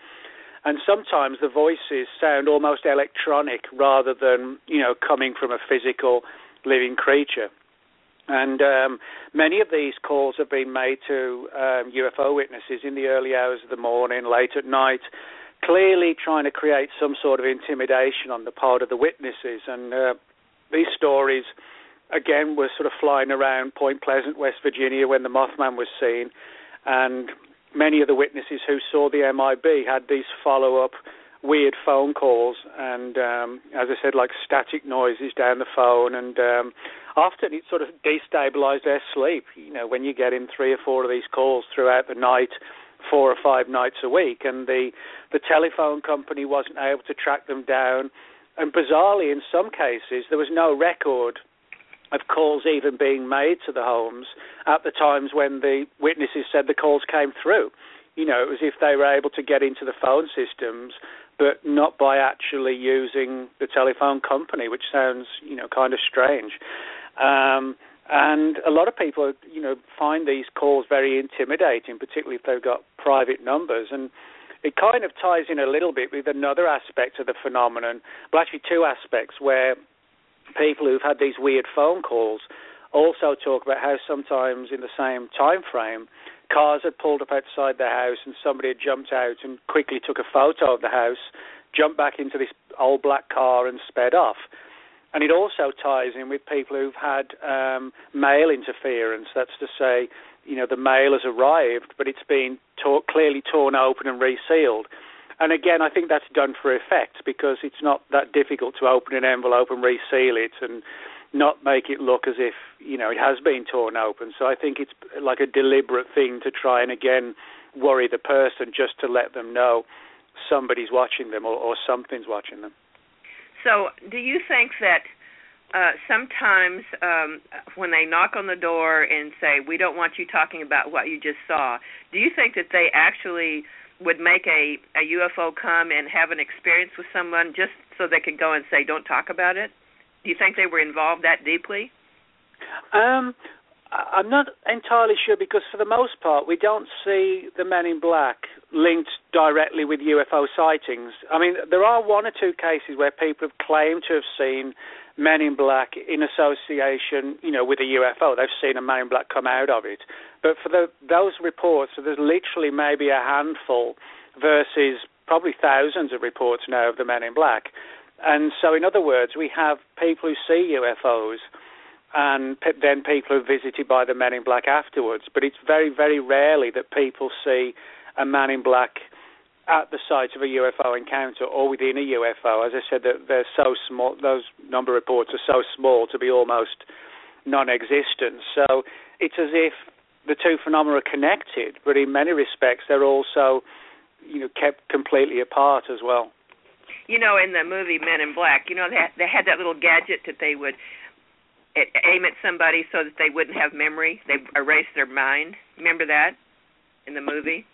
[SPEAKER 5] and sometimes the voices sound almost electronic rather than you know coming from a physical living creature. And um, many of these calls have been made to um, UFO witnesses in the early hours of the morning, late at night, clearly trying to create some sort of intimidation on the part of the witnesses. And uh, these stories, again, were sort of flying around Point Pleasant, West Virginia, when the Mothman was seen. And many of the witnesses who saw the MIB had these follow up weird phone calls and um as I said like static noises down the phone and um often it sort of destabilized their sleep. You know when you get in three or four of these calls throughout the night four or five nights a week and the the telephone company wasn't able to track them down. And bizarrely in some cases there was no record of calls even being made to the homes at the times when the witnesses said the calls came through. You know, it was if they were able to get into the phone systems, but not by actually using the telephone company, which sounds, you know, kind of strange. Um, and a lot of people, you know, find these calls very intimidating, particularly if they've got private numbers. And it kind of ties in a little bit with another aspect of the phenomenon, well, actually two aspects, where people who've had these weird phone calls also talk about how sometimes in the same time frame cars had pulled up outside their house and somebody had jumped out and quickly took a photo of the house, jumped back into this old black car and sped off. And it also ties in with people who've had um, mail interference. That's to say, you know, the mail has arrived, but it's been tore- clearly torn open and resealed. And again, I think that's done for effect because it's not that difficult to open an envelope and reseal it and not make it look as if you know it has been torn open. So I think it's like a deliberate thing to try and again worry the person just to let them know somebody's watching them or, or something's watching them.
[SPEAKER 4] So, do you think that uh, sometimes um, when they knock on the door and say, "We don't want you talking about what you just saw," do you think that they actually would make a a UFO come and have an experience with someone just so they could go and say, "Don't talk about it"? Do you think they were involved that deeply?
[SPEAKER 5] Um, I'm not entirely sure because, for the most part, we don't see the Men in Black linked directly with UFO sightings. I mean, there are one or two cases where people have claimed to have seen Men in Black in association, you know, with a UFO. They've seen a Man in Black come out of it. But for the, those reports, so there's literally maybe a handful versus probably thousands of reports now of the Men in Black. And so, in other words, we have people who see UFOs and then people are visited by the men in black afterwards. But it's very, very rarely that people see a man in black at the site of a UFO encounter or within a UFO. As I said, that they're so small; those number reports are so small to be almost non-existent. So it's as if the two phenomena are connected, but in many respects they're also, you know, kept completely apart as well.
[SPEAKER 4] You know, in the movie Men in Black, you know, they had, they had that little gadget that they would aim at somebody so that they wouldn't have memory. They erase their mind. Remember that in the movie?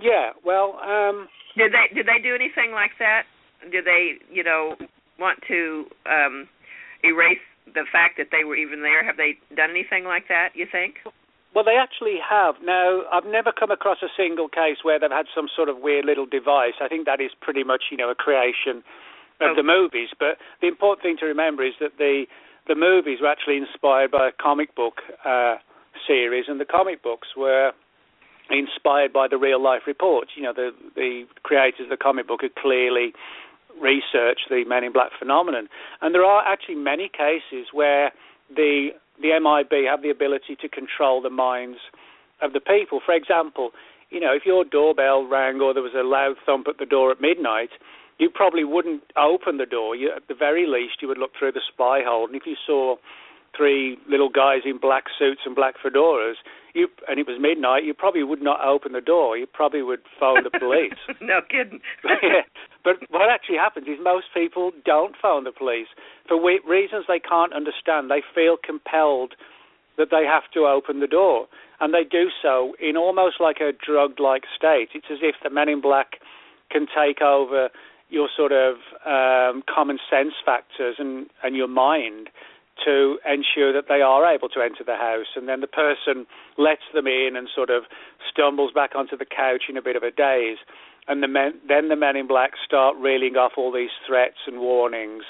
[SPEAKER 5] Yeah. Well, um
[SPEAKER 4] did they did they do anything like that? Did they, you know, want to um erase the fact that they were even there? Have they done anything like that, you think?
[SPEAKER 5] Well, they actually have. Now, I've never come across a single case where they've had some sort of weird little device. I think that is pretty much, you know, a creation of oh. the movies. But the important thing to remember is that the the movies were actually inspired by a comic book uh, series, and the comic books were inspired by the real life reports. You know, the the creators of the comic book had clearly researched the Men in Black phenomenon, and there are actually many cases where the the MIB have the ability to control the minds of the people. For example, you know, if your doorbell rang or there was a loud thump at the door at midnight, you probably wouldn't open the door. You, at the very least, you would look through the spy hole, and if you saw three little guys in black suits and black fedoras, you and it was midnight, you probably would not open the door. You probably would phone the police. [LAUGHS]
[SPEAKER 4] no kidding. [LAUGHS]
[SPEAKER 5] yeah. But what actually happens is most people don't phone the police for we- reasons they can't understand. They feel compelled that they have to open the door, and they do so in almost like a drug-like state. It's as if the Men in Black can take over your sort of um, common sense factors and, and your mind to ensure that they are able to enter the house. And then the person lets them in and sort of stumbles back onto the couch in a bit of a daze. And the men, then the men in black start reeling off all these threats and warnings.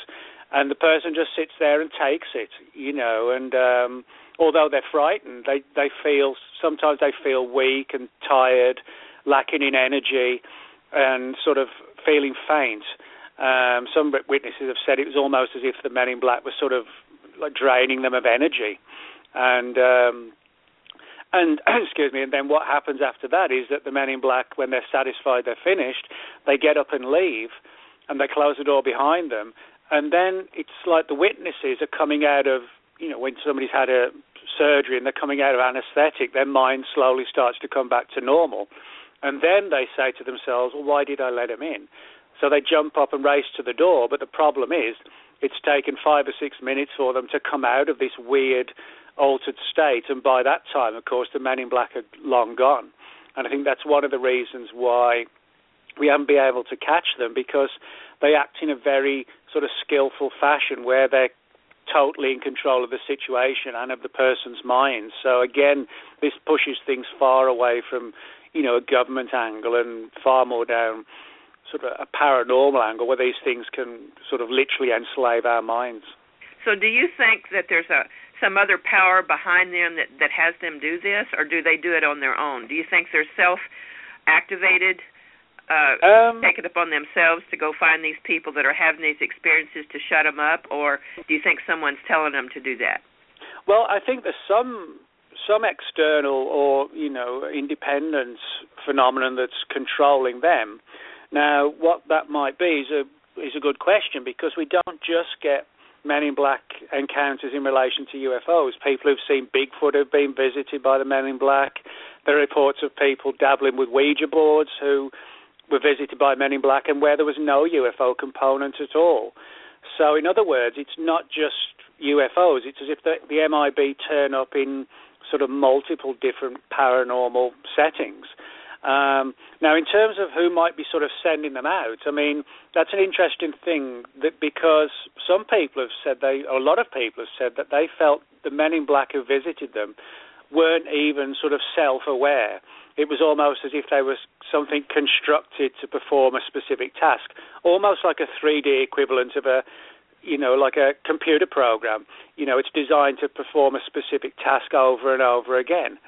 [SPEAKER 5] And the person just sits there and takes it, you know. And um, although they're frightened, they, they feel sometimes they feel weak and tired, lacking in energy, and sort of feeling faint. Um, some witnesses have said it was almost as if the men in black were sort of like draining them of energy, and um, and [COUGHS] excuse me. And then what happens after that is that the men in black, when they're satisfied they're finished, they get up and leave, and they close the door behind them. And then it's like the witnesses are coming out of you know when somebody's had a surgery and they're coming out of anaesthetic, their mind slowly starts to come back to normal. And then they say to themselves, well, why did I let him in? So they jump up and race to the door, but the problem is it's taken five or six minutes for them to come out of this weird, altered state. And by that time, of course, the men in black are long gone. And I think that's one of the reasons why we haven't been able to catch them because they act in a very sort of skillful fashion where they're totally in control of the situation and of the person's mind. So again, this pushes things far away from you know, a government angle and far more down sort of a paranormal angle where these things can sort of literally enslave our minds.
[SPEAKER 4] So, do you think that there's a some other power behind them that that has them do this, or do they do it on their own? Do you think they're self activated, uh, um, take it upon themselves to go find these people that are having these experiences to shut them up, or do you think someone's telling them to do that?
[SPEAKER 5] Well, I think there's some some external or you know independent phenomenon that's controlling them. Now, what that might be is a is a good question because we don't just get Men in Black encounters in relation to UFOs. People who've seen Bigfoot have been visited by the Men in Black. There are reports of people dabbling with Ouija boards who were visited by Men in Black and where there was no UFO component at all. So, in other words, it's not just UFOs. It's as if the, the MIB turn up in sort of multiple different paranormal settings. Um, now, in terms of who might be sort of sending them out, I mean, that's an interesting thing that because some people have said they, a lot of people have said that they felt the men in black who visited them weren't even sort of self-aware. It was almost as if they were something constructed to perform a specific task, almost like a 3D equivalent of a, you know, like a computer program. You know, it's designed to perform a specific task over and over again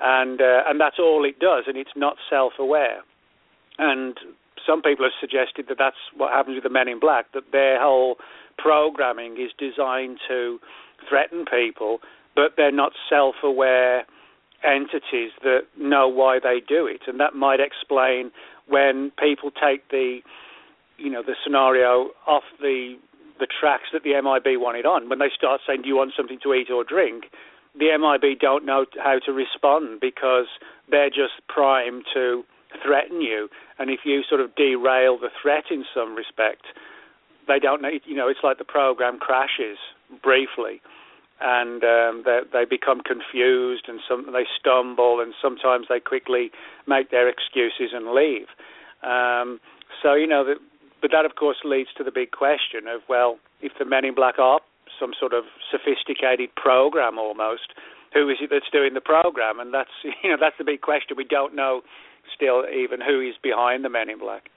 [SPEAKER 5] and uh, and that's all it does, and it's not self-aware. And some people have suggested that that's what happens with the Men in Black, that their whole programming is designed to threaten people, but they're not self-aware entities that know why they do it, and that might explain when people take the, you know, the scenario off the the tracks that the MIB wanted on. When they start saying, "Do you want something to eat or drink?" the MIB don't know how to respond because they're just primed to threaten you. And if you sort of derail the threat in some respect, they don't know. You know, it's like the program crashes briefly, and um, they, they become confused, and some they stumble, and sometimes they quickly make their excuses and leave. Um, so you know, the, but that of course leads to the big question of well, if the Men in Black are some sort of sophisticated program almost. Who is it that's doing the program? And that's [LAUGHS] you know that's the big question. We don't know still even who is behind the Men in Black.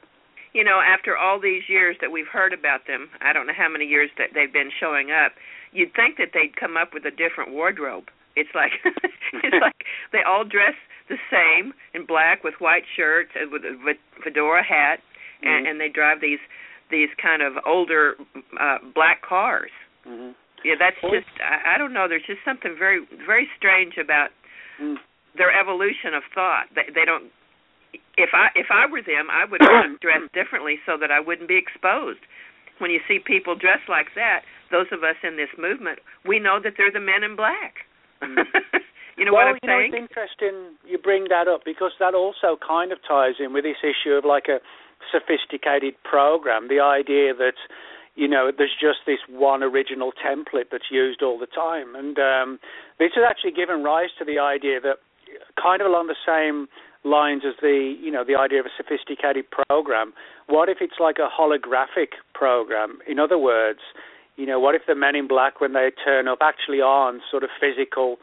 [SPEAKER 4] You know, after all these years that we've heard about them, I don't know how many years that they've been showing up. You'd think that they'd come up with a different wardrobe. It's like [LAUGHS] it's [LAUGHS] like they all dress the same in black with white shirts and with a fedora hat, mm-hmm. and they drive these these kind of older uh, black cars.
[SPEAKER 5] Mm-hmm.
[SPEAKER 4] Yeah, that's just I, I don't know. There's just something very very strange about
[SPEAKER 5] mm.
[SPEAKER 4] their evolution of thought. They, they don't. If I if I were them, I would dress differently so that I wouldn't be exposed. When you see people dressed like that, those of us in this movement, we know that they're the men in black.
[SPEAKER 5] Mm. [LAUGHS]
[SPEAKER 4] you know
[SPEAKER 5] well,
[SPEAKER 4] what I'm
[SPEAKER 5] you know, it's interesting you bring that up because that also kind of ties in with this issue of like a sophisticated program. The idea that you know, there's just this one original template that's used all the time. And um, this has actually given rise to the idea that, kind of along the same lines as the, you know, the idea of a sophisticated program, what if it's like a holographic program? In other words, you know, what if the men in black, when they turn up, actually aren't sort of physical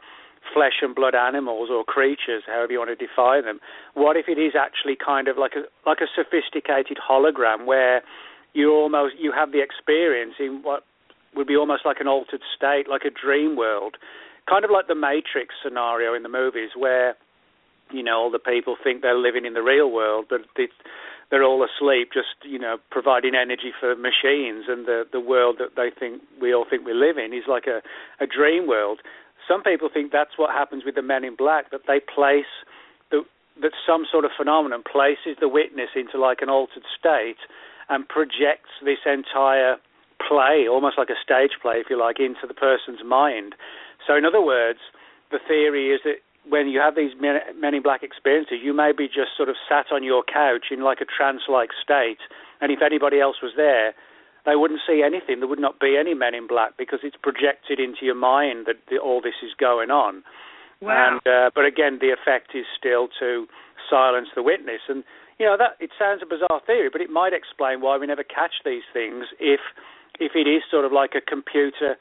[SPEAKER 5] flesh and blood animals or creatures, however you want to define them? What if it is actually kind of like a like a sophisticated hologram where you almost you have the experience in what would be almost like an altered state, like a dream world, kind of like the Matrix scenario in the movies, where you know all the people think they're living in the real world, but they, they're all asleep, just you know providing energy for machines, and the the world that they think we all think we live in is like a a dream world. Some people think that's what happens with the Men in Black, that they place the that some sort of phenomenon places the witness into like an altered state and projects this entire play, almost like a stage play, if you like, into the person's mind. So, in other words, the theory is that when you have these men, in black experiences, you may be just sort of sat on your couch in like a trance-like state, and if anybody else was there, they wouldn't see anything. There would not be any men in black because it's projected into your mind that the, all this is going on.
[SPEAKER 4] Wow.
[SPEAKER 5] And, uh, but again, the effect is still to silence the witness. And you know that it sounds a bizarre theory, but it might explain why we never catch these things if if it is sort of like a computer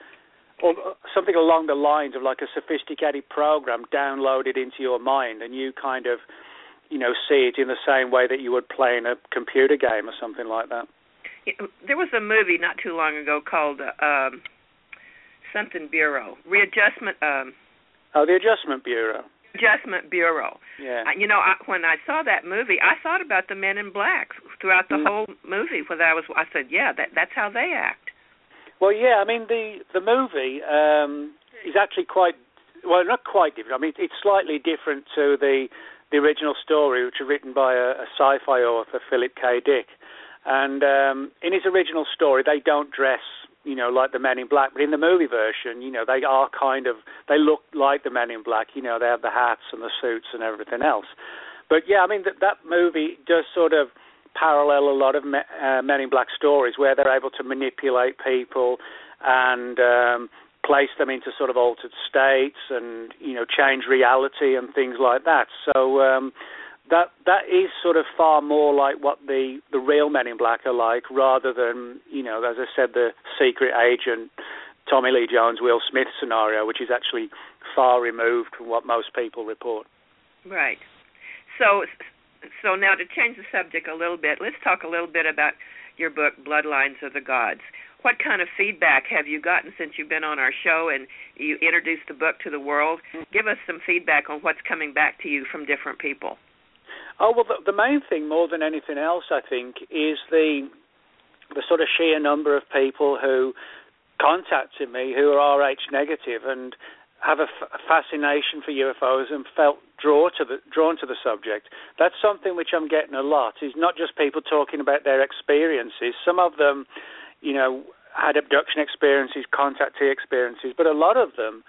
[SPEAKER 5] or something along the lines of like a sophisticated program downloaded into your mind, and you kind of you know see it in the same way that you would play in a computer game or something like that.
[SPEAKER 4] There was a movie not too long ago called um, something Bureau Readjustment. Um,
[SPEAKER 5] oh, the Adjustment Bureau.
[SPEAKER 4] Adjustment Bureau.
[SPEAKER 5] Yeah.
[SPEAKER 4] You know, I, when I saw that movie, I thought about the Men in Black throughout the mm. whole movie. When I was, I said, yeah, that that's how they act.
[SPEAKER 5] Well, yeah. I mean, the the movie um, is actually quite well, not quite different. I mean, it's slightly different to the the original story, which was written by a, a sci-fi author, Philip K. Dick. And um, in his original story, they don't dress you know, like the Men in Black. But in the movie version, you know, they are kind of they look like the Men in Black. You know, they have the hats and the suits and everything else. But yeah, I mean that that movie does sort of parallel a lot of me, uh, Men in Black stories where they're able to manipulate people and um, place them into sort of altered states and you know change reality and things like that. So um, that that is sort of far more like what the the real Men in Black are like, rather than you know, as I said, the secret agent Tommy Lee Jones, Will Smith scenario, which is actually far removed from what most people report.
[SPEAKER 4] Right. So, so now to change the subject a little bit, let's talk a little bit about your book, Bloodlines of the Gods. What kind of feedback have you gotten since you've been on our show and you introduced the book to the world? Give us some feedback on what's coming back to you from different people.
[SPEAKER 5] Oh well, the, the main thing, more than anything else, I think, is the the sort of sheer number of people who contacted me who are Rh negative and have a, f- a fascination for UFOs and felt drawn to the drawn to the subject. That's something which I'm getting a lot. Is not just people talking about their experiences. Some of them, you know, had abduction experiences, contactee experiences, but a lot of them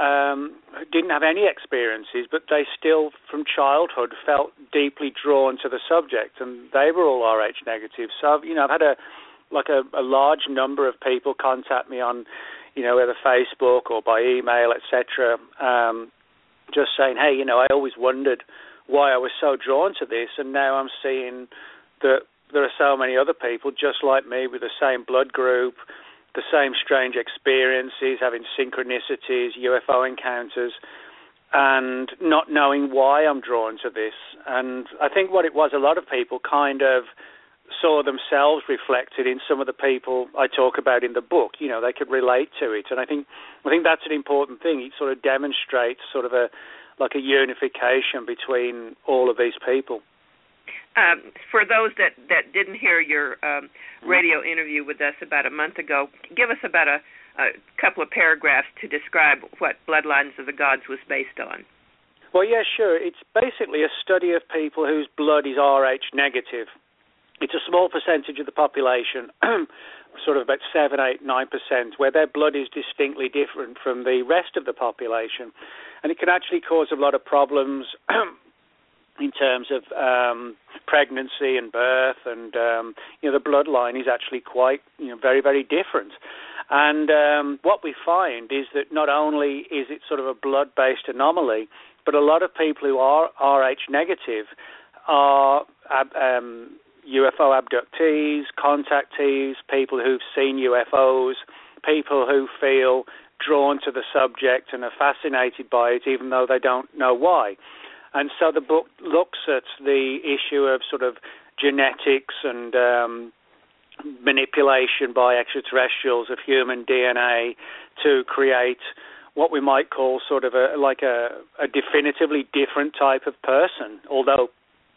[SPEAKER 5] um, didn't have any experiences, but they still, from childhood, felt deeply drawn to the subject, and they were all Rh negative. So, you know, I've had a like a, a large number of people contact me on, you know, either Facebook or by email, etc. Um, just saying, hey, you know, I always wondered why I was so drawn to this, and now I'm seeing that there are so many other people just like me with the same blood group, the same strange experiences, having synchronicities, UFO encounters, and not knowing why I'm drawn to this. And I think what it was, a lot of people kind of saw themselves reflected in some of the people I talk about in the book. You know, they could relate to it, and I think I think that's an important thing. It sort of demonstrates sort of a like a unification between all of these people.
[SPEAKER 4] Um, for those that that didn't hear your um, radio interview with us about a month ago, give us about a, a couple of paragraphs to describe what Bloodlines of the Gods was based on.
[SPEAKER 5] Well, yeah, sure. It's basically a study of people whose blood is Rh negative it's a small percentage of the population, [CLEARS THROAT] sort of about seven, eight, nine percent, where their blood is distinctly different from the rest of the population, and it can actually cause a lot of problems [CLEARS THROAT] in terms of um, pregnancy and birth, and um, you know the bloodline is actually quite you know very very different. And um, what we find is that not only is it sort of a blood-based anomaly, but a lot of people who are Rh negative are um, UFO abductees, contactees, people who've seen UFOs, people who feel drawn to the subject and are fascinated by it, even though they don't know why. And so the book looks at the issue of sort of genetics and um, manipulation by extraterrestrials of human DNA to create what we might call sort of a like a, a definitively different type of person, although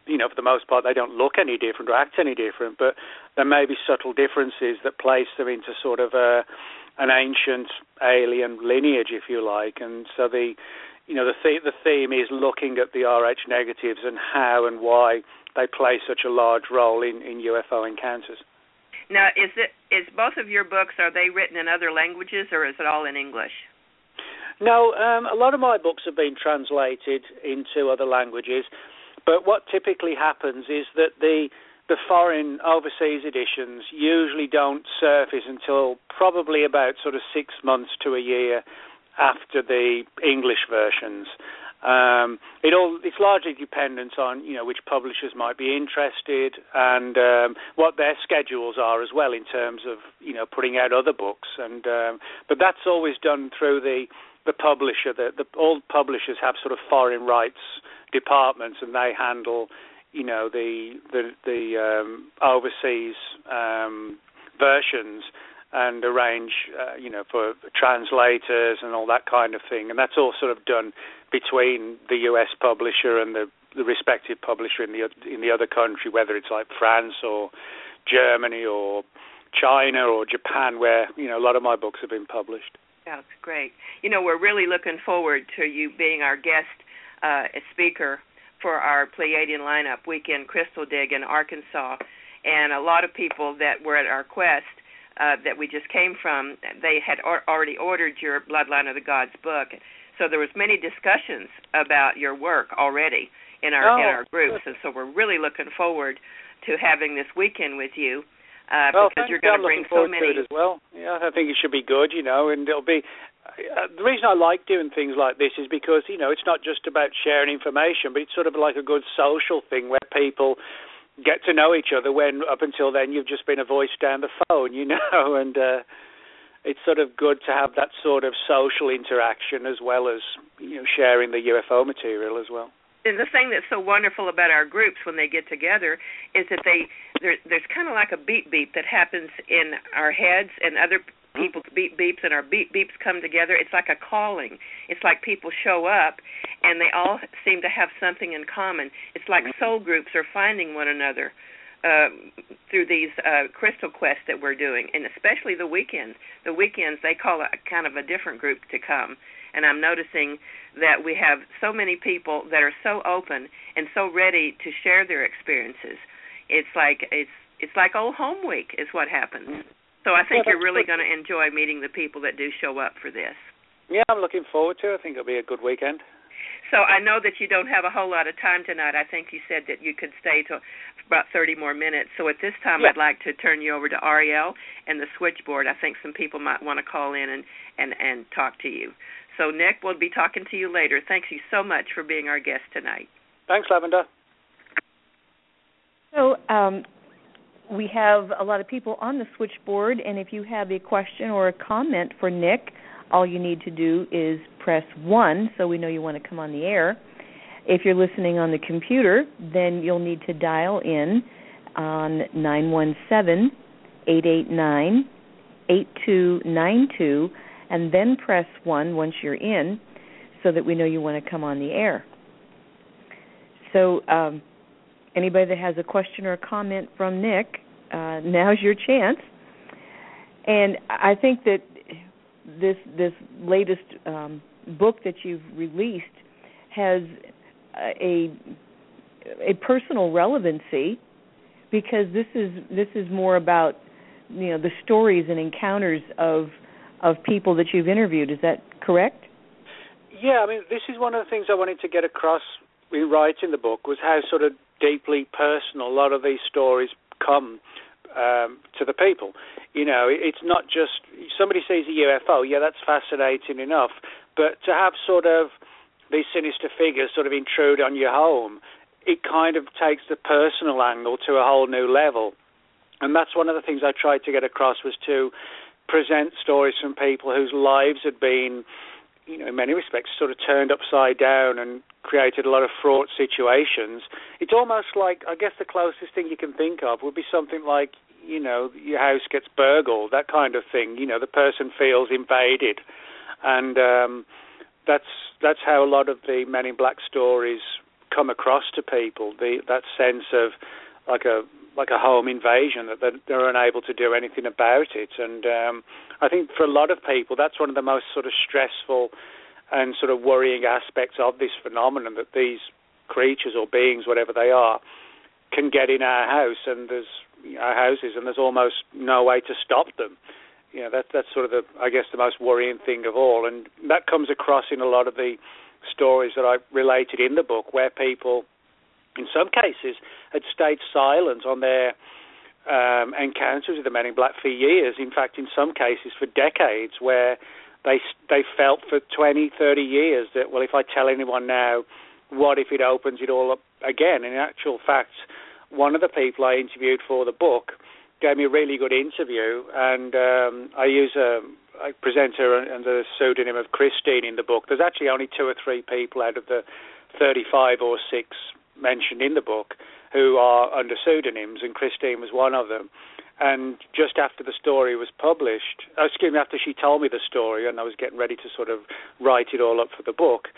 [SPEAKER 5] you know, for the most part, they don't look any different or act any different, but there may be subtle differences that place them into sort of a, an ancient alien lineage, if you like. And so the, you know, the, the the theme is looking at the Rh negatives and how and why they play such a large role in, in UFO encounters.
[SPEAKER 4] Now, is it is both of your books are they written in other languages or is it all in English?
[SPEAKER 5] No, um, a lot of my books have been translated into other languages. But what typically happens is that the the foreign overseas editions usually don't surface until probably about sort of six months to a year after the English versions. Um, it all it's largely dependent on you know which publishers might be interested and um, what their schedules are as well in terms of you know putting out other books and um, but that's always done through the the publisher. The, the all publishers have sort of foreign rights departments, and they handle, you know, the the the um, overseas um, versions and arrange, uh, you know, for translators and all that kind of thing. And that's all sort of done between the U.S. publisher and the, the respective publisher in the in the other country, whether it's like France or Germany or China or Japan, where you know a lot of my books have been published.
[SPEAKER 4] That's great. You know, we're really looking forward to you being our guest uh, speaker for our Pleiadean lineup weekend Crystal Dig in Arkansas. And a lot of people that were at our quest uh, that we just came from, they had or- already ordered your Bloodline of the Gods book. So there was many discussions about your work already in our
[SPEAKER 5] oh,
[SPEAKER 4] in our groups, and so we're really looking forward to having this weekend with you
[SPEAKER 5] uh,
[SPEAKER 4] because you're going
[SPEAKER 5] to
[SPEAKER 4] bring so many.
[SPEAKER 5] as well. Yeah, I think it should be good, you know, and it'll be uh, the reason I like doing things like this is because you know it's not just about sharing information, but it's sort of like a good social thing where people get to know each other. When up until then you've just been a voice down the phone, you [LAUGHS] know, and uh, it's sort of good to have that sort of social interaction as well as you know sharing the UFO material as well.
[SPEAKER 4] And the thing that's so wonderful about our groups when they get together is that they there, there's kind of like a beep beep that happens in our heads and other people's beep beeps and our beep beeps come together. It's like a calling. It's like people show up and they all seem to have something in common. It's like soul groups are finding one another uh, through these uh, crystal quests that we're doing, and especially the weekends. The weekends they call it kind of a different group to come, and I'm noticing that we have so many people that are so open and so ready to share their experiences. It's like it's it's like old home week is what happens. So I think
[SPEAKER 5] yeah,
[SPEAKER 4] you're really going to enjoy meeting the people that do show up for this.
[SPEAKER 5] Yeah, I'm looking forward to it. I think it'll be a good weekend.
[SPEAKER 4] So I know that you don't have a whole lot of time tonight. I think you said that you could stay till about 30 more minutes. So at this time,
[SPEAKER 5] yeah.
[SPEAKER 4] I'd like to turn you over to Ariel and the switchboard. I think some people might want to call in and and and talk to you. So Nick, we'll be talking to you later. Thanks you so much for being our guest tonight.
[SPEAKER 5] Thanks, Lavandar.
[SPEAKER 2] So um, we have a lot of people on the switchboard, and if you have a question or a comment for Nick, all you need to do is press 1 so we know you want to come on the air. If you're listening on the computer, then you'll need to dial in on 917 889 8292 and then press 1 once you're in so that we know you want to come on the air. So, um, anybody that has a question or a comment from Nick, uh, now's your chance. And I think that this this latest um, book that you've released has a a personal relevancy because this is this is more about you know the stories and encounters of of people that you've interviewed. Is that correct?
[SPEAKER 5] Yeah, I mean, this is one of the things I wanted to get across in writing the book was how sort of deeply personal a lot of these stories come um, to the people. You know, it's not just somebody sees a UFO. Yeah, that's fascinating enough, but to have sort of these sinister figures sort of intrude on your home, it kind of takes the personal angle to a whole new level. And that's one of the things I tried to get across was to present stories from people whose lives had been, you know, in many respects, sort of turned upside down and created a lot of fraught situations. It's almost like, I guess, the closest thing you can think of would be something like, you know, your house gets burgled, that kind of thing. You know, the person feels invaded, and um, that's that's how a lot of the Men in Black stories come across to people. The that sense of like a like a home invasion that they're, they're unable to do anything about it. And um, I think for a lot of people, that's one of the most sort of stressful and sort of worrying aspects of this phenomenon that these creatures or beings, whatever they are, can get in our house and there's our houses and there's almost no way to stop them. You know, that, that's sort of the, I guess, the most worrying thing of all, and that comes across in a lot of the stories that I related in the book, where people, in some cases, had stayed silent on their um, encounters with the Men in Black for years. In fact, in some cases, for decades, where they they felt for 20, 30 years that well, if I tell anyone now, what if it opens it all up again? And in actual fact, one of the people I interviewed for the book gave me a really good interview, and um, I use a I present her under the pseudonym of Christine in the book. There's actually only two or three people out of the 35 or six mentioned in the book who are under pseudonyms, and Christine was one of them. And just after the story was published, oh, excuse me, after she told me the story, and I was getting ready to sort of write it all up for the book,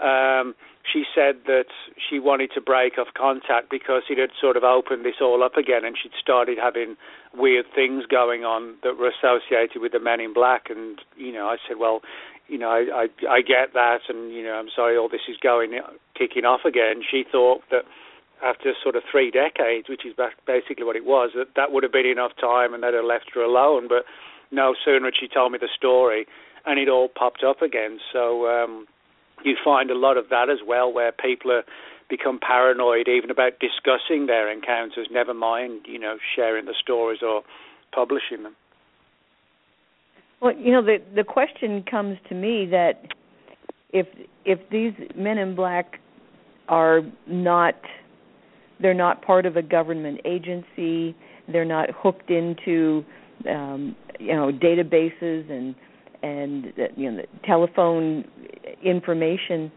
[SPEAKER 5] um, she said that she wanted to break off contact because it had sort of opened this all up again, and she'd started having weird things going on that were associated with the Men in Black. And you know, I said, well, you know, I I, I get that, and you know, I'm sorry, all this is going kicking off again. She thought that after sort of three decades, which is basically what it was, that that would have been enough time and they'd have left her alone. But no sooner had she told me the story, and it all popped up again. So um, you find a lot of that as well, where people are become paranoid even about discussing their encounters. Never mind, you know, sharing the stories or publishing them.
[SPEAKER 2] Well, you know, the the question comes to me that if if these men in black are not they're not part of a government agency, they're not hooked into um, you know databases and and you know telephone information.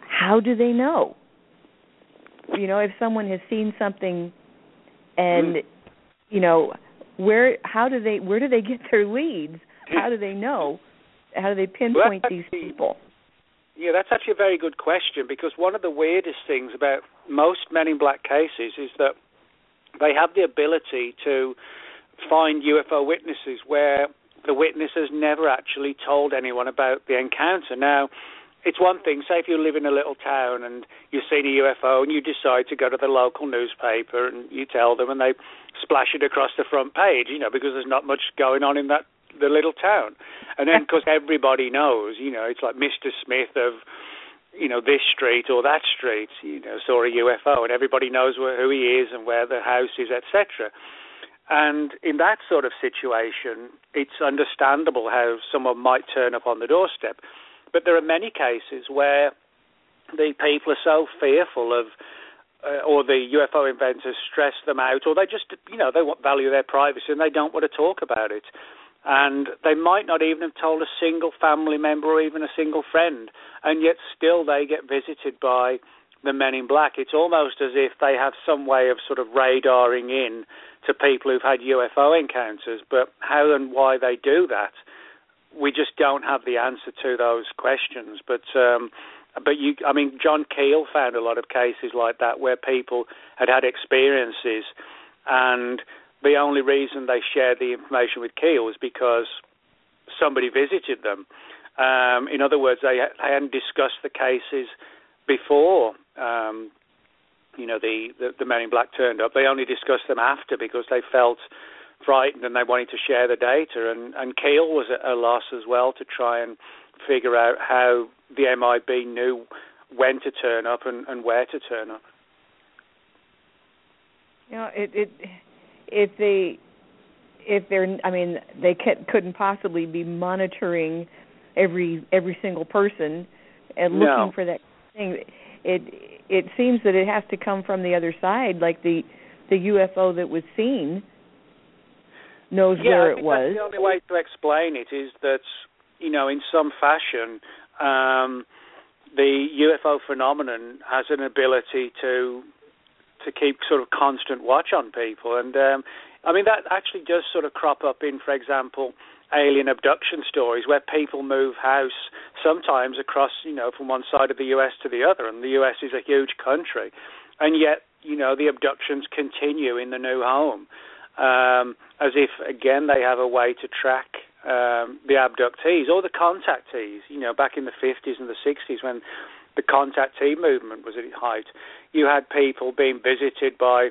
[SPEAKER 2] How do they know? You know, if someone has seen something, and mm. you know, where how do they where do they get their leads? How do they know? How do they pinpoint
[SPEAKER 5] well,
[SPEAKER 2] these people?
[SPEAKER 5] Yeah, that's actually a very good question because one of the weirdest things about most Men in Black cases is that they have the ability to find UFO witnesses where the witness has never actually told anyone about the encounter. Now, it's one thing, say if you live in a little town and you've seen a UFO and you decide to go to the local newspaper and you tell them and they splash it across the front page, you know, because there's not much going on in that the little town. And then because everybody knows, you know, it's like Mr. Smith of you know this street or that street, you know, saw a UFO, and everybody knows where, who he is and where the house is, etc. And in that sort of situation, it's understandable how someone might turn up on the doorstep. But there are many cases where the people are so fearful of, uh, or the UFO inventors stress them out, or they just, you know, they want value their privacy and they don't want to talk about it. And they might not even have told a single family member or even a single friend, and yet still they get visited by the men in black. It's almost as if they have some way of sort of radaring in to people who've had UFO encounters, but how and why they do that we just don't have the answer to those questions. But um, but you, I mean, John Keel found a lot of cases like that where people had had experiences, and the only reason they shared the information with Keel was because somebody visited them. Um, in other words, they, they hadn't discussed the cases before. Um, you know, the, the the men in black turned up. They only discussed them after because they felt frightened and they wanted to share the data. And, and Keel was at a loss as well to try and figure out how the MIB knew when to turn up and, and where to turn up.
[SPEAKER 2] You know, it, it if they if they're I mean they couldn't possibly be monitoring every every single person and looking
[SPEAKER 5] no.
[SPEAKER 2] for that thing. It it seems that it has to come from the other side, like the the UFO that was seen knows
[SPEAKER 5] yeah,
[SPEAKER 2] where
[SPEAKER 5] I think
[SPEAKER 2] it was.
[SPEAKER 5] the only way to explain it is that you know, in some fashion, um, the UFO phenomenon has an ability to to keep sort of constant watch on people, and um, I mean that actually does sort of crop up in, for example, alien abduction stories where people move house sometimes across, you know, from one side of the US to the other, and the US is a huge country, and yet you know the abductions continue in the new home um, as if again they have a way to track um, the abductees or the contactees. You know, back in the 50s and the 60s when the contactee movement was at its height, you had people being visited by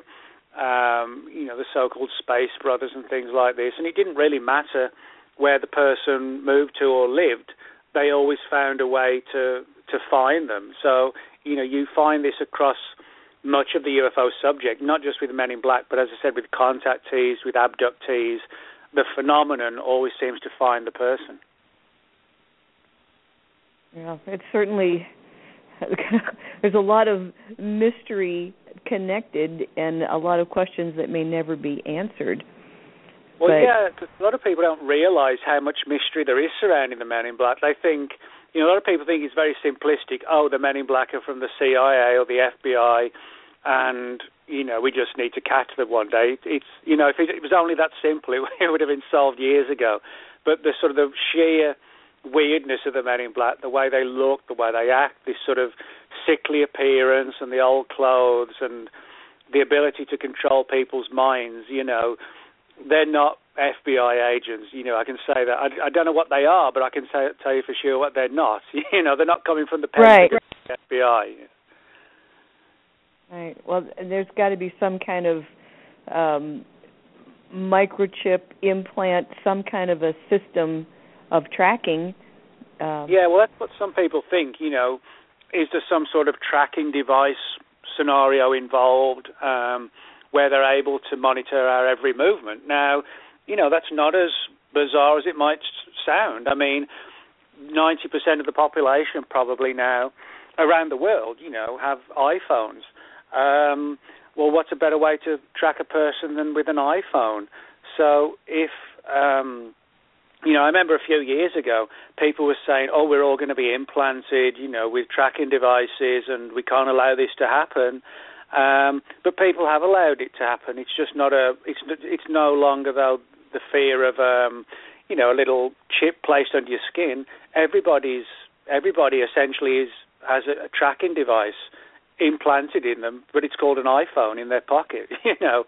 [SPEAKER 5] um, you know the so-called space brothers and things like this, and it didn't really matter where the person moved to or lived. They always found a way to to find them. So you know you find this across much of the UFO subject, not just with Men in Black, but as I said, with contactees, with abductees, the phenomenon always seems to find the person.
[SPEAKER 2] Yeah, it's certainly [LAUGHS] there's a lot of mystery connected and a lot of questions that may never be answered.
[SPEAKER 5] Well,
[SPEAKER 2] but,
[SPEAKER 5] yeah, a lot of people don't realize how much mystery there is surrounding the Men in Black. They think, you know, a lot of people think it's very simplistic. Oh, the Men in Black are from the CIA or the FBI, and you know, we just need to catch them one day. It's you know, if it, was only that simple, it, [LAUGHS] it would have been solved years ago. But the sort of the sheer weirdness of the Men in Black, the way they look, the way they act, this sort of sickly appearance and the old clothes and the ability to control people's minds, you know, they're not FBI agents. You know, I can say that. I, I don't know what they are, but I can say, tell you for sure what they're not. [LAUGHS] You know, they're not coming from the Pentagon,
[SPEAKER 2] right.
[SPEAKER 5] FBI.
[SPEAKER 2] Right. Well, there's got to be some kind of um, microchip implant, some kind of a system of tracking. Um,
[SPEAKER 5] yeah, well, that's what some people think. You know, is there some sort of tracking device scenario involved? Um, where they're able to monitor our every movement. Now, you know, that's not as bizarre as it might sound. I mean, 90% of the population probably now around the world, you know, have iPhones. Um, well, what's a better way to track a person than with an iPhone? So if um, you know, I remember a few years ago, people were saying, "Oh, we're all going to be implanted, you know, with tracking devices, and we can't allow this to happen." Um, but people have allowed it to happen. It's just not a. It's it's no longer though the fear of um, you know a little chip placed under your skin. Everybody's everybody essentially is has a, a tracking device implanted in them, but it's called an iPhone in their pocket. [LAUGHS] You know,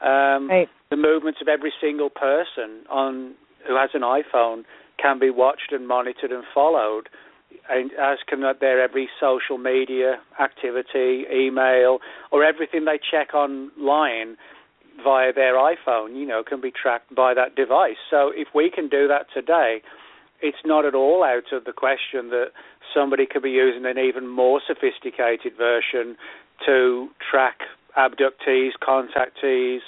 [SPEAKER 5] um,
[SPEAKER 2] right.
[SPEAKER 5] the movements of every single person on who has an iPhone can be watched and monitored and followed, and as can their every social media activity, email, or everything they check online via their iPhone, you know, can be tracked by that device. So if we can do that today, it's not at all out of the question that somebody could be using an even more sophisticated version to track abductees, contactees,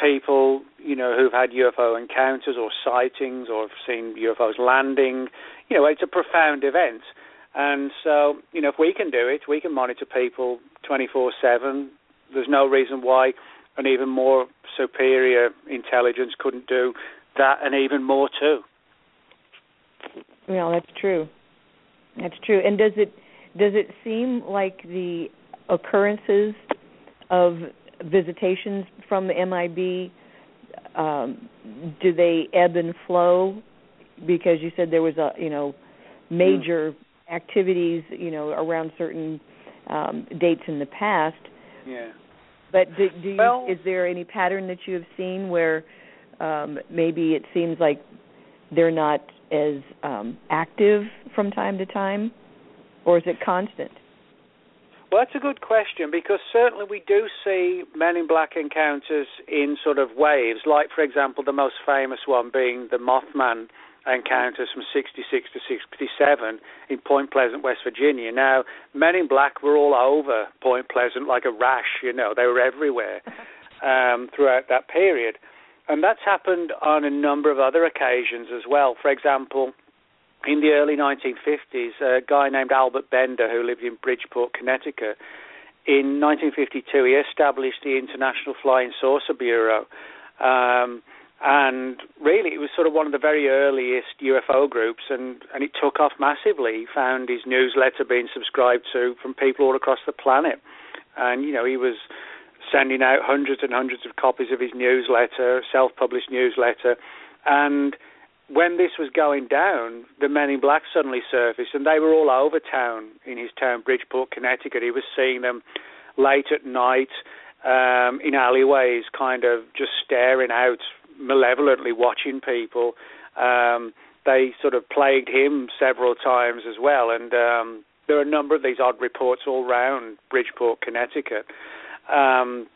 [SPEAKER 5] people, you know, who've had UFO encounters or sightings or have seen UFOs landing. You know, it's a profound event. And so, you know, if we can do it, we can monitor people 24 7. There's no reason why an even more superior intelligence couldn't do that and even more too.
[SPEAKER 2] Well, that's true. That's true. And does it does it seem like the occurrences of visitations from the MIB um, do they ebb and flow? Because you said there was a you know major mm. activities you know around certain um, dates in the past.
[SPEAKER 5] Yeah.
[SPEAKER 2] But do, do you,
[SPEAKER 5] well,
[SPEAKER 2] is there any pattern that you have seen where um, maybe it seems like they're not as um, active from time to time, or is it constant?
[SPEAKER 5] Well, that's a good question because certainly we do see Men in Black encounters in sort of waves, like, for example, the most famous one being the Mothman encounters from 66 to 67 in Point Pleasant, West Virginia. Now, Men in Black were all over Point Pleasant like a rash, you know, they were everywhere [LAUGHS] um, throughout that period. And that's happened on a number of other occasions as well. For example, in the early 1950s, a guy named Albert Bender, who lived in Bridgeport, Connecticut, in 1952 he established the International Flying Saucer Bureau. Um, and really, it was sort of one of the very earliest UFO groups, and, and it took off massively. He found his newsletter being subscribed to from people all across the planet. And, you know, he was sending out hundreds and hundreds of copies of his newsletter, self published newsletter. And when this was going down, the men in black suddenly surfaced, and they were all over town in his town, Bridgeport, Connecticut. He was seeing them late at night um, in alleyways, kind of just staring out malevolently, watching people. Um, they sort of plagued him several times as well, and um, there are a number of these odd reports all around Bridgeport, Connecticut. Um,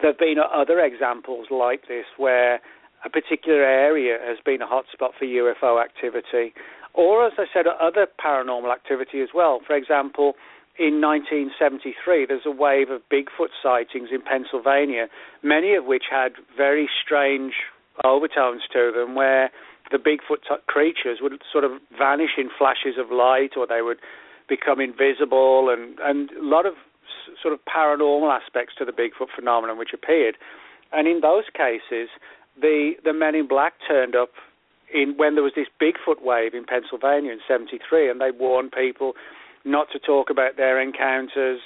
[SPEAKER 5] there have been other examples like this where a particular area has been a hotspot for UFO activity, or as I said, other paranormal activity as well. For example, in 1973, there's a wave of Bigfoot sightings in Pennsylvania, many of which had very strange overtones to them, where the Bigfoot t- creatures would sort of vanish in flashes of light, or they would become invisible, and and a lot of s- sort of paranormal aspects to the Bigfoot phenomenon which appeared. And in those cases, the the Men in Black turned up in when there was this Bigfoot wave in Pennsylvania in '73, and they warned people not to talk about their encounters.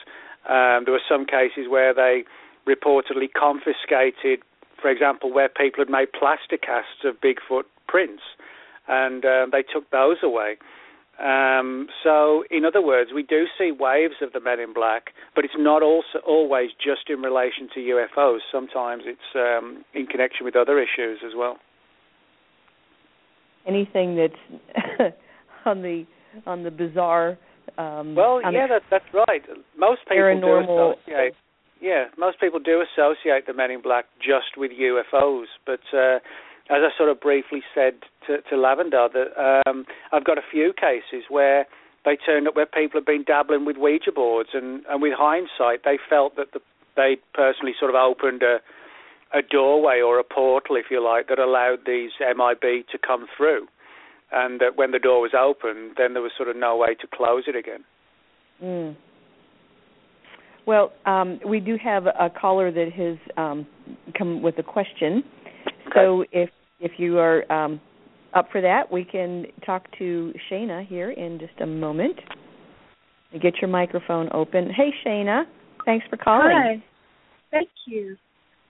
[SPEAKER 5] Um, there were some cases where they reportedly confiscated, for example, where people had made plaster casts of Bigfoot prints, and um, they took those away. Um, so, in other words, we do see waves of the Men in Black, but it's not also always just in relation to UFOs. Sometimes it's um, in connection with other issues as well.
[SPEAKER 2] Anything that's [LAUGHS] on the on the bizarre. Um,
[SPEAKER 5] well, yeah, that, that's right. Most people
[SPEAKER 2] paranormal.
[SPEAKER 5] do associate. Yeah, most people do associate the Men in Black just with UFOs, but uh, as I sort of briefly said to, to Lavandar, that um, I've got a few cases where they turned up where people have been dabbling with Ouija boards, and, and with hindsight, they felt that the, they personally sort of opened a, a doorway or a portal, if you like, that allowed these MIB to come through. And that when the door was open, then there was sort of no way to close it again.
[SPEAKER 2] Mm. Well, um, we do have a caller that has um, come with a question.
[SPEAKER 5] Okay.
[SPEAKER 2] So if if you are um, up for that, we can talk to Shayna here in just a moment. Get your microphone open. Hey, Shayna. Thanks for calling.
[SPEAKER 6] Hi. Thank you.